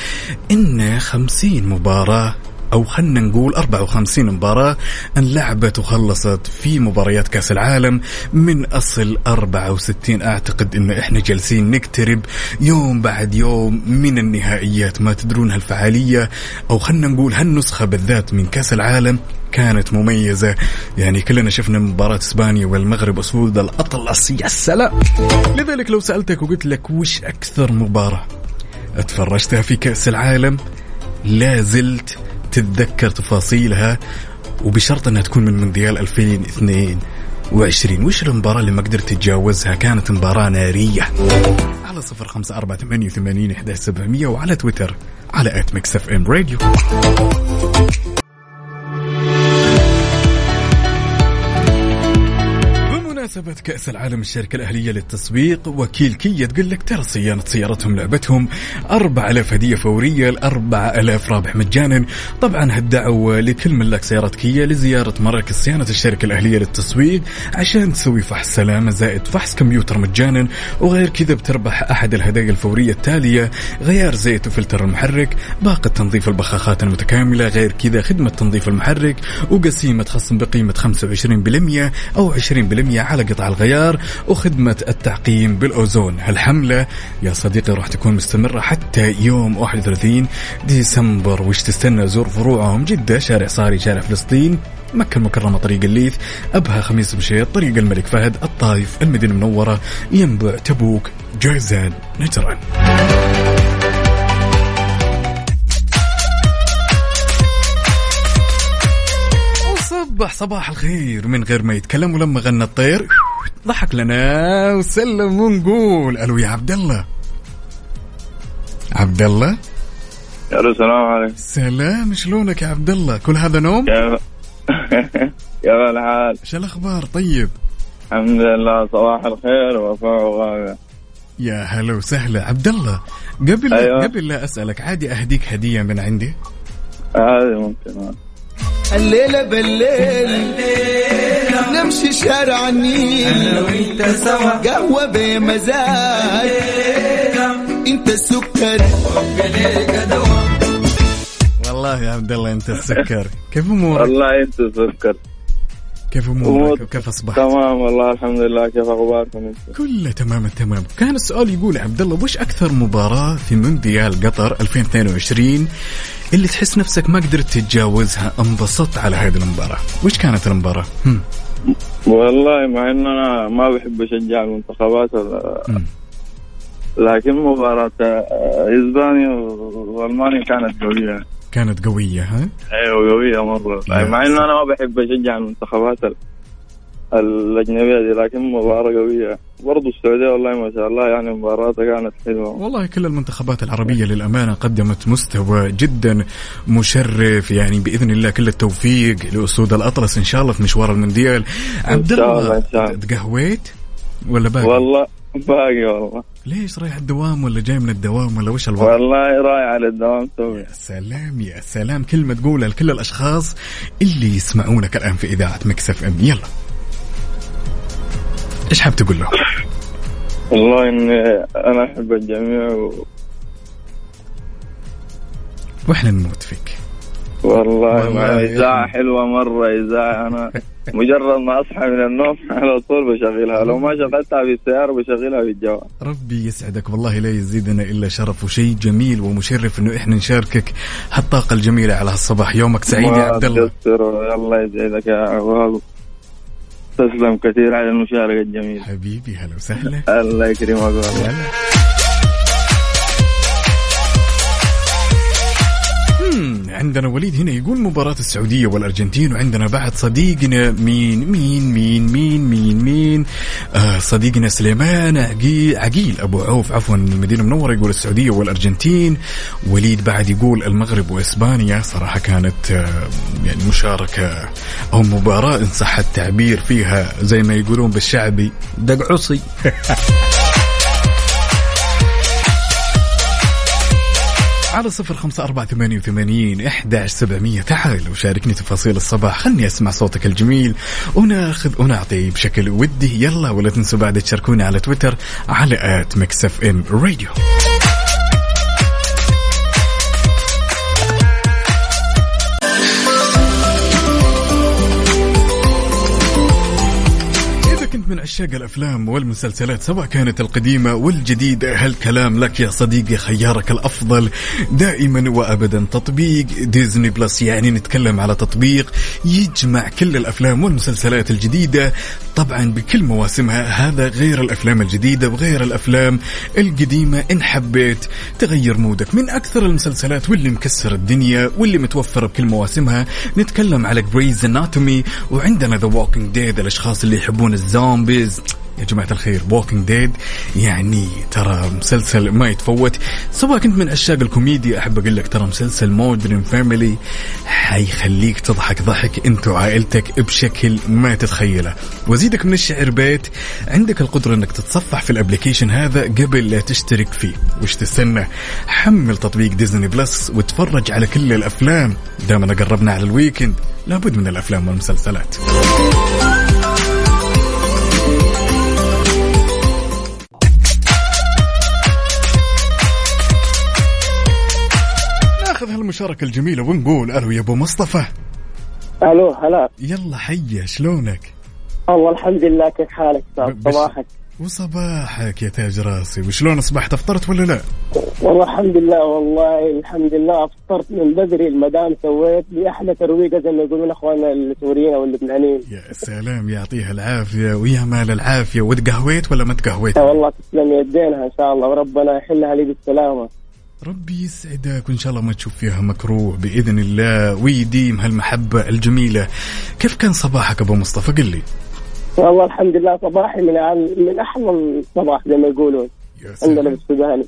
إن خمسين مباراة أو خلنا نقول 54 مباراة انلعبت وخلصت في مباريات كأس العالم. من أصل 64 أعتقد إنه إحنا جالسين نقترب يوم بعد يوم من النهائيات. ما تدرون هالفعالية أو خلنا نقول هالنسخة بالذات من كأس العالم. كانت مميزة. يعني كلنا شفنا مباراة إسبانيا والمغرب أسود الاطلس يا سلام لذلك لو سألتك وقلت لك وش أكثر مباراة اتفرجتها في كأس العالم لا زلت تتذكر تفاصيلها وبشرط أنها تكون من مونديال 2022 وش المباراة اللي ما قدرت تتجاوزها؟ كانت مباراة نارية. على صفر خمسة أربعة ثمانية وثمانين إحدى سبعمية وعلى تويتر على at Mix FM Radio. بمناسبة كأس العالم الشركة الأهلية للتسويق وكيل كيا تقول لك ترى صيانة سيارتهم لعبتهم. 4000 هدية فورية ل 4000 رابح مجانا. طبعا هالدعوة لكل ملاك سيارات كيا لزيارة مراكز صيانة الشركة الأهلية للتسويق عشان تسوي فحص سلامة زائد فحص كمبيوتر مجانا. وغير كذا بتربح أحد الهدايا الفورية التالية غيار زيت وفلتر المحرك باقة تنظيف البخاخات المتكاملة غير كذا خدمة تنظيف المحرك وقسيمة خصم بقيمة 25% أو 20% على قطع الغيار وخدمة التعقيم بالأوزون. هالحملة يا صديقي راح تكون مستمرة حتى يوم 31 ديسمبر وش تستنى زور فروعهم؟ جدة شارع صاري شارع فلسطين مكة المكرمة طريق الليث أبها خميس مشيط طريق الملك فهد الطايف المدينة المنورة ينبع تبوك جازان نجران. وصبح صباح الخير. من غير ما يتكلم ولما غنى الطير ضحك لنا وسلم ونقول ألو يا عبد الله. عبد الله؟ ألو السلام عليكم. سلام شلونك يا عبد الله؟ كل هذا نوم؟ كيف الحال؟ شو الأخبار؟ طيب. الحمد لله صباح الخير وفاء وغاية يا هلا وسهلا. عبد الله قبل أيوة. قبل لا أسألك عادي أهديك هدية من عندي؟ هذه ممكن. الليلة بالليل نمشي شارع النيل. أنا وإنت سوا. قهوة بمزاج. إنت السكر. والله يا عبد الله إنت السكر. كيف أمورك؟ والله إنت سكر كيف أمورك وكيف أصبحت؟ تمام والله الحمد لله. كيف أخباركم أنت؟ كله تمام التمام كان السؤال يقول عبد الله وش أكثر مباراة في مونديال قطر 2022 اللي تحس نفسك ما قدرت تتجاوزها انبسطت على هذه المباراة؟ وش كانت المباراة؟ هم. والله مع إن أنا ما بحب أشجع المنتخبات ال- لكن مباراة آه، إسبانيا وألمانيا كانت قوية. كانت قوية ها؟ أيوه قوية مرة. يا مع إنه أنا ما بحب أشجع المنتخبات ال- الأجنبية دي لكن مباراة قوية. برضو السعودية والله ما شاء الله يعني مباراتها كانت حلوة. والله كل المنتخبات العربية للأمانة قدمت مستوى جدا مشرف يعني بإذن الله كل التوفيق لأسود الأطلس إن شاء الله في مشوار المونديال. عبد الله. تقهويت ولا باقي؟ والله باقي والله ليش رايح الدوام ولا جاي من الدوام ولا وش الوضع؟ والله رايح على الدوام توي يا سلام يا سلام كلمة تقولها لكل الأشخاص اللي يسمعونك الآن في إذاعة مكسف أم يلا إيش حاب تقول له؟ والله إني أنا أحب الجميع و... وإحنا نموت فيك والله, والله أخي. حلوة مرة إذاعة أنا مجرد ما أصحى من النوم على طول بشغلها. لو ما شغلتها في السياره بشغلها في الجوال ربي يسعدك. والله لا يزيدنا إلا شرف. وشيء جميل ومشرف إنه إحنا نشاركك. هالطاقة الجميلة على هالصباح. يومك سعيد يا عبد الله. الله يسعدك يا عواد تسلم كثير على المشاركة الجميلة. حبيبي هلا وسهلا. الله يكرمك. عندنا وليد هنا يقول مباراة السعودية والأرجنتين وعندنا بعد صديقنا مين مين مين مين مين مين آه صديقنا سليمان عقيل, عقيل أبو عوف عفوا من المدينة المنورة يقول السعودية والأرجنتين. وليد بعد يقول المغرب وإسبانيا صراحة كانت آه يعني مشاركة أو مباراة إن صح التعبير فيها زي ما يقولون بالشعبي. دق على صفر خمسة أربعة ثمانية وثمانين إحداش سبعمية. تعال وشاركني تفاصيل الصباح. خلني أسمع صوتك الجميل. وناخذ ونعطي بشكل ودي. يلا ولا تنسوا بعد تشاركوني على تويتر على at Mix FM Radio. عشاق الأفلام والمسلسلات سواء كانت القديمة والجديدة. هالكلام لك يا صديقي خيارك الأفضل؟ دائما وابدا تطبيق Disney Plus يعني نتكلم على تطبيق يجمع كل الأفلام والمسلسلات الجديدة طبعا بكل مواسمها. هذا غير الأفلام الجديدة وغير الأفلام القديمة. إن حبيت تغير mood ك من أكثر المسلسلات واللي مكسر الدنيا واللي متوفره بكل مواسمها. نتكلم على Grey's Anatomy وعندنا The Walking Dead الأشخاص اللي يحبون ال zombies يا جماعة الخير Walking Dead يعني ترى مسلسل ما يتفوت. سواء كنت من عشاق الكوميديا أحب أقول لك ترى مسلسل Modern Family حيخليك تضحك ضحك أنت وعائلتك بشكل ما تتخيله. وزيدك من الشعر بيت عندك القدرة أنك تتصفح في ال application هذا قبل لا تشترك فيه. وش تستنى؟ حمل تطبيق Disney Plus وتفرج على كل الأفلام. دامنا قربنا على ال weekend لابد من الأفلام والمسلسلات. ناخذ هالمشاركة الجميلة ونقول ألو يا أبو مصطفى. ألو هلا. يلا حيا شلونك؟ والله الحمد لله كيف حالك؟ صباحك. وصباحك يا تاج راسي. وشلون أصبحت؟ أفطرت ولا لا؟ والله الحمد لله والله الحمد لله أفطرت من بدري. المدام سويت لي أحلى ترويقه زي ما يقولون أخواننا السوريين أو اللبنانيين. يا سلام يعطيها العافية. ويا مال العافية. وتقهويت ولا ما تقهويت؟ والله تسلم يدينها إن شاء الله وربنا يحلها لي بالسلامة. ربي يسعدك وإن شاء الله ما تشوف فيها مكروه بإذن الله. ويديم هالمحبة الجميلة. كيف كان صباحك أبو مصطفى؟ قل لي. والله الحمد لله صباحي من من أحلى الصباح زي ما يقولون. عندنا بالسوداني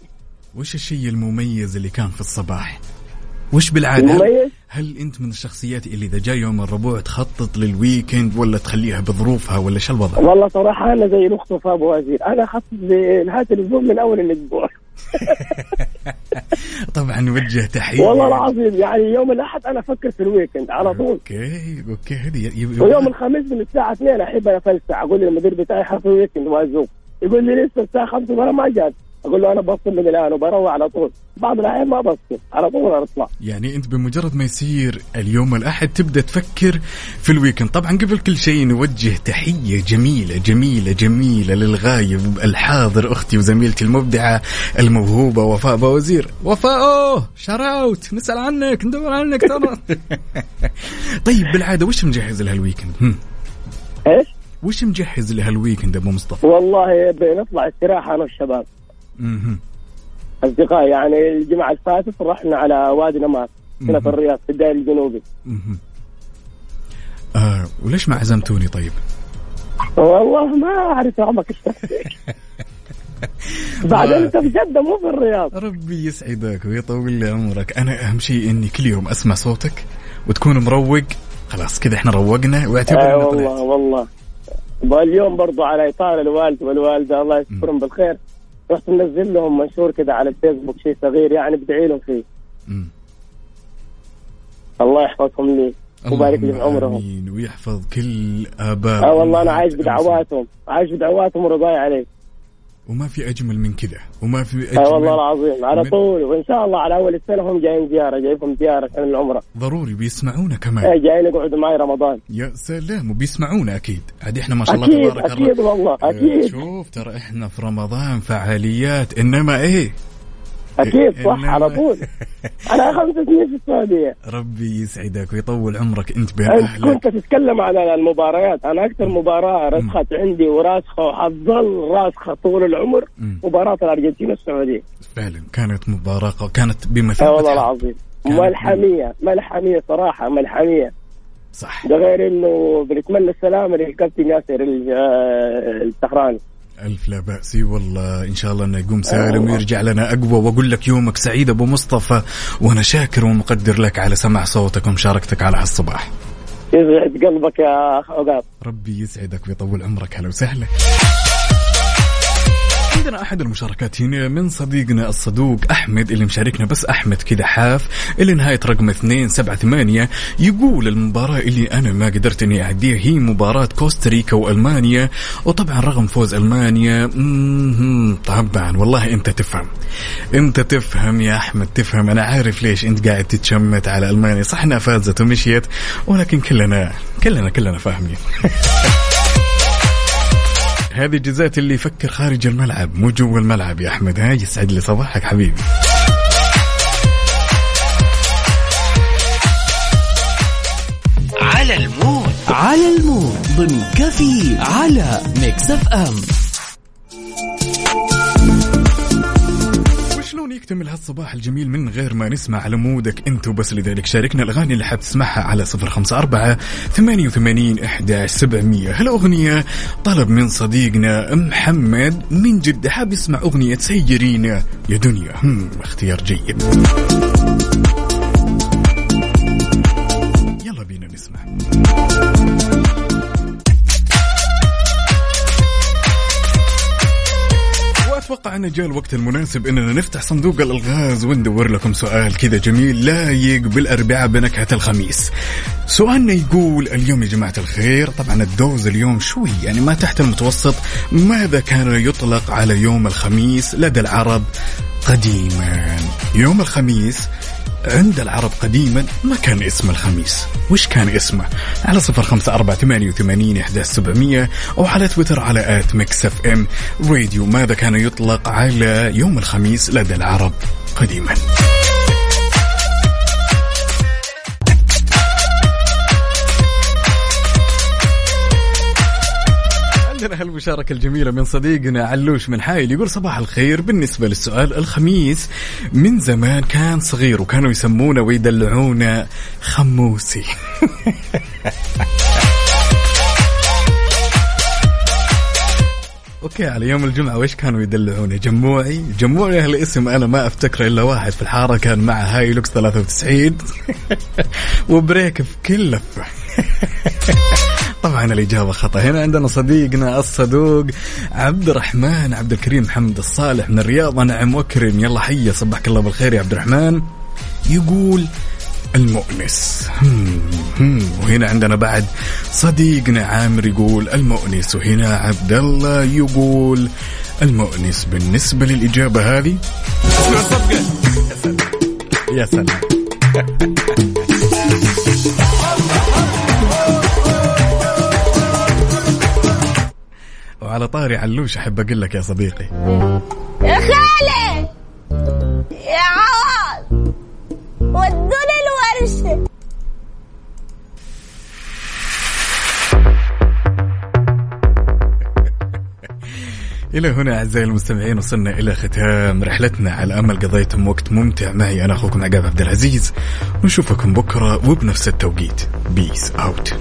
وش الشيء المميز اللي كان في الصباح؟ وش بالعادة؟ هل, مميز؟ هل أنت من الشخصيات اللي إذا جاء يوم الربوع تخطط لل weekend ولا تخليها بظروفها ولا شو الوضع؟ والله صراحة أنا زي الأخت وفاء أبو وزير. أنا اخطط لنهايه الأسبوع من أول الأسبوع. طبعا نوجه تحية. والله العظيم يعني يوم الأحد أنا أفكر في ال weekend على طول. okay okay هذه ويوم الخميس من الساعة 2 أحب أفلسع أقول للمدير بتاعي حصل weekend وأزوق. يقول لي لسه الساعة 5 مرة ما جات أقول له أنا بفصل من الآن وبروح على طول. بعض الأحيان ما بفصل على طول أطلع. يعني أنت بمجرد ما يصير اليوم الأحد تبدأ تفكر في ال weekend. طبعا قبل كل شيء نوجه تحية جميلة جميلة جميلة للغايب الحاضر أختي وزميلتي المبدعة الموهوبة وفاء بوزير. وفاء أوه شراوت نسأل عنك ندور عنك ترى. طيب بالعادة وش مجهز لهال weekend هم؟ إيش؟ وش مجهز لهال weekend أبو مصطفى؟ والله بنطلع استراحة أنا والشباب. أصدقائي يعني الجمعة اللي فاتت رحنا على وادي نمار هنا في الرياض في الدائري الجنوبي. آه وليش ما عزمتوني طيب؟ والله ما أعرف عمرك الشخصي بعدين أنت في جدة مو في الرياض. ربي يسعدك ويطول لي عمرك. أنا أهم شيء إني كل يوم أسمع صوتك وتكون مروق. خلاص كذا إحنا روقنا واعتبر آه إننا والله. والله. واليوم برضو على إطار الوالد والوالدة الله يذكرهم بالخير. رحت منزل لهم منشور كذا على الفيسبوك شيء صغير يعني بدعي لهم فيه. الله يحفظهم لي ويبارك لي في عمرهم. امين ويحفظ كل اباء آه والله أنا عايش. بدعواتهم عايش بدعواتهم ورضاي عليه وما في أجمل من كذا وما في آه أجمل والله العظيم على من- طول. وإن شاء الله على أول السنة هم جايين زيارة جايبهم زيارة عشان العمرة. ضروري بيسمعونا كمان. إيه، جايين يقعدوا معي رمضان. يا سلام وبيسمعونا أكيد. عاد إحنا ما شاء الله أكيد تبارك أكيد الله والله آه، أكيد. شوف ترى إحنا في رمضان فعاليات إنما إيه؟ أكيد صح على طول. أنا خمس سنين في السعودية. ربي يسعدك ويطول عمرك أنت بين أنت كنت تتكلم عن المباريات. أنا أكثر مباراة رسخت عندي وراسخة وحتظل راسخة طول العمر مباراة الأرجنتين والسعودية. فعلا كانت مباراة كانت اي بمثابة. والله. العظيم. ملحمية ملحمية صراحة ملحمية. صح. ده غير إنه بنتمنى السلامة للكابتن ياسر آه، السهراني ألف لا بأس. والله إن شاء الله أنه يقوم سالم ويرجع لنا أقوى. وأقول لك يومك سعيد أبو مصطفى. وأنا شاكر ومقدر لك على سماع صوتك ومشاركتك على هالصباح. يسعد قلبك يا أخ عقاب ربي يسعدك ويطول عمرك. هلا وسهلا. عندنا أحد المشاركات هنا من صديقنا الصدوق أحمد اللي مشاركنا بس أحمد كذا حاف اللي نهاية رقم 278 يقول المباراة اللي أنا ما قدرت إني أعديها هي مباراة كوستاريكا وألمانيا وطبعا رغم فوز ألمانيا طبعا والله أنت تفهم. أنت تفهم يا أحمد تفهم. أنا عارف ليش أنت قاعد تتشمت على ألمانيا. صح إنها فازت ومشيت ولكن كلنا كلنا كلنا فاهمين. هذه جزات اللي يفكر خارج الملعب مو جوا الملعب يا أحمد. ها يسعد لي صباحك حبيبي. على ال mood. على ال mood. ضمن كفي على Mix FM. يكتمل هالصباح الجميل من غير ما نسمع على mood ك انت وبس لذلك شاركنا الأغاني اللي حاب تسمعها على صفر خمسة أربعة ثمانية وثمانين إحداش سبعمية. هالأغنية طلب من صديقنا محمد من جدة حاب يسمع أغنية سيرينا يا دنيا. اختيار جيد. إن جاء الوقت المناسب إننا نفتح صندوق الألغاز وندور لكم سؤال كذا جميل لايق بالاربعاء بنكهة الخميس. سؤالنا يقول اليوم يا جماعة الخير طبعا الدوز اليوم شوي يعني ما تحت المتوسط ماذا كان يطلق على يوم الخميس لدى العرب قديما؟ يوم الخميس عند العرب قديما ما كان اسم الخميس. وش كان اسمه؟ على صفر خمسة أربعة ثمانية وثمانين سبعمية أو على تويتر على at Mix FM. Radio ماذا كان يطلق على يوم الخميس لدى العرب قديما. عندنا هالمشاركة الجميلة من صديقنا علوش من حايل يقول صباح الخير. بالنسبة للسؤال الخميس من زمان كان صغير وكانوا يسمونه ويدلعونه خموسي. okay على يوم الجمعة وش كانوا يدلعونه؟ جموعي؟ جموعي هالاسم أنا ما افتكره إلا واحد في الحارة كان معه Hilux 93 وبريك في كل لفة. طبعا الإجابة خطأ. هنا عندنا صديقنا الصدوق عبد الرحمن عبد الكريم محمد الصالح من الرياض. نعم وكرم. يلا حيا صبحك الله بالخير يا عبد الرحمن يقول المؤنس. وهنا عندنا بعد صديقنا عامر يقول المؤنس. وهنا عبد الله يقول المؤنس. بالنسبة للإجابة هذه؟ يا سلام. وعلى طاري علوش أحب أقول لك يا صديقي. يا خالي! يا عوض! ودوني الورشة! إلى هنا أعزائي المستمعين وصلنا إلى ختام رحلتنا. على أمل قضيتم وقت ممتع معي أنا أخوكم عقاب عبد العزيز. ونشوفكم بكرة وبنفس التوقيت. بيس أوت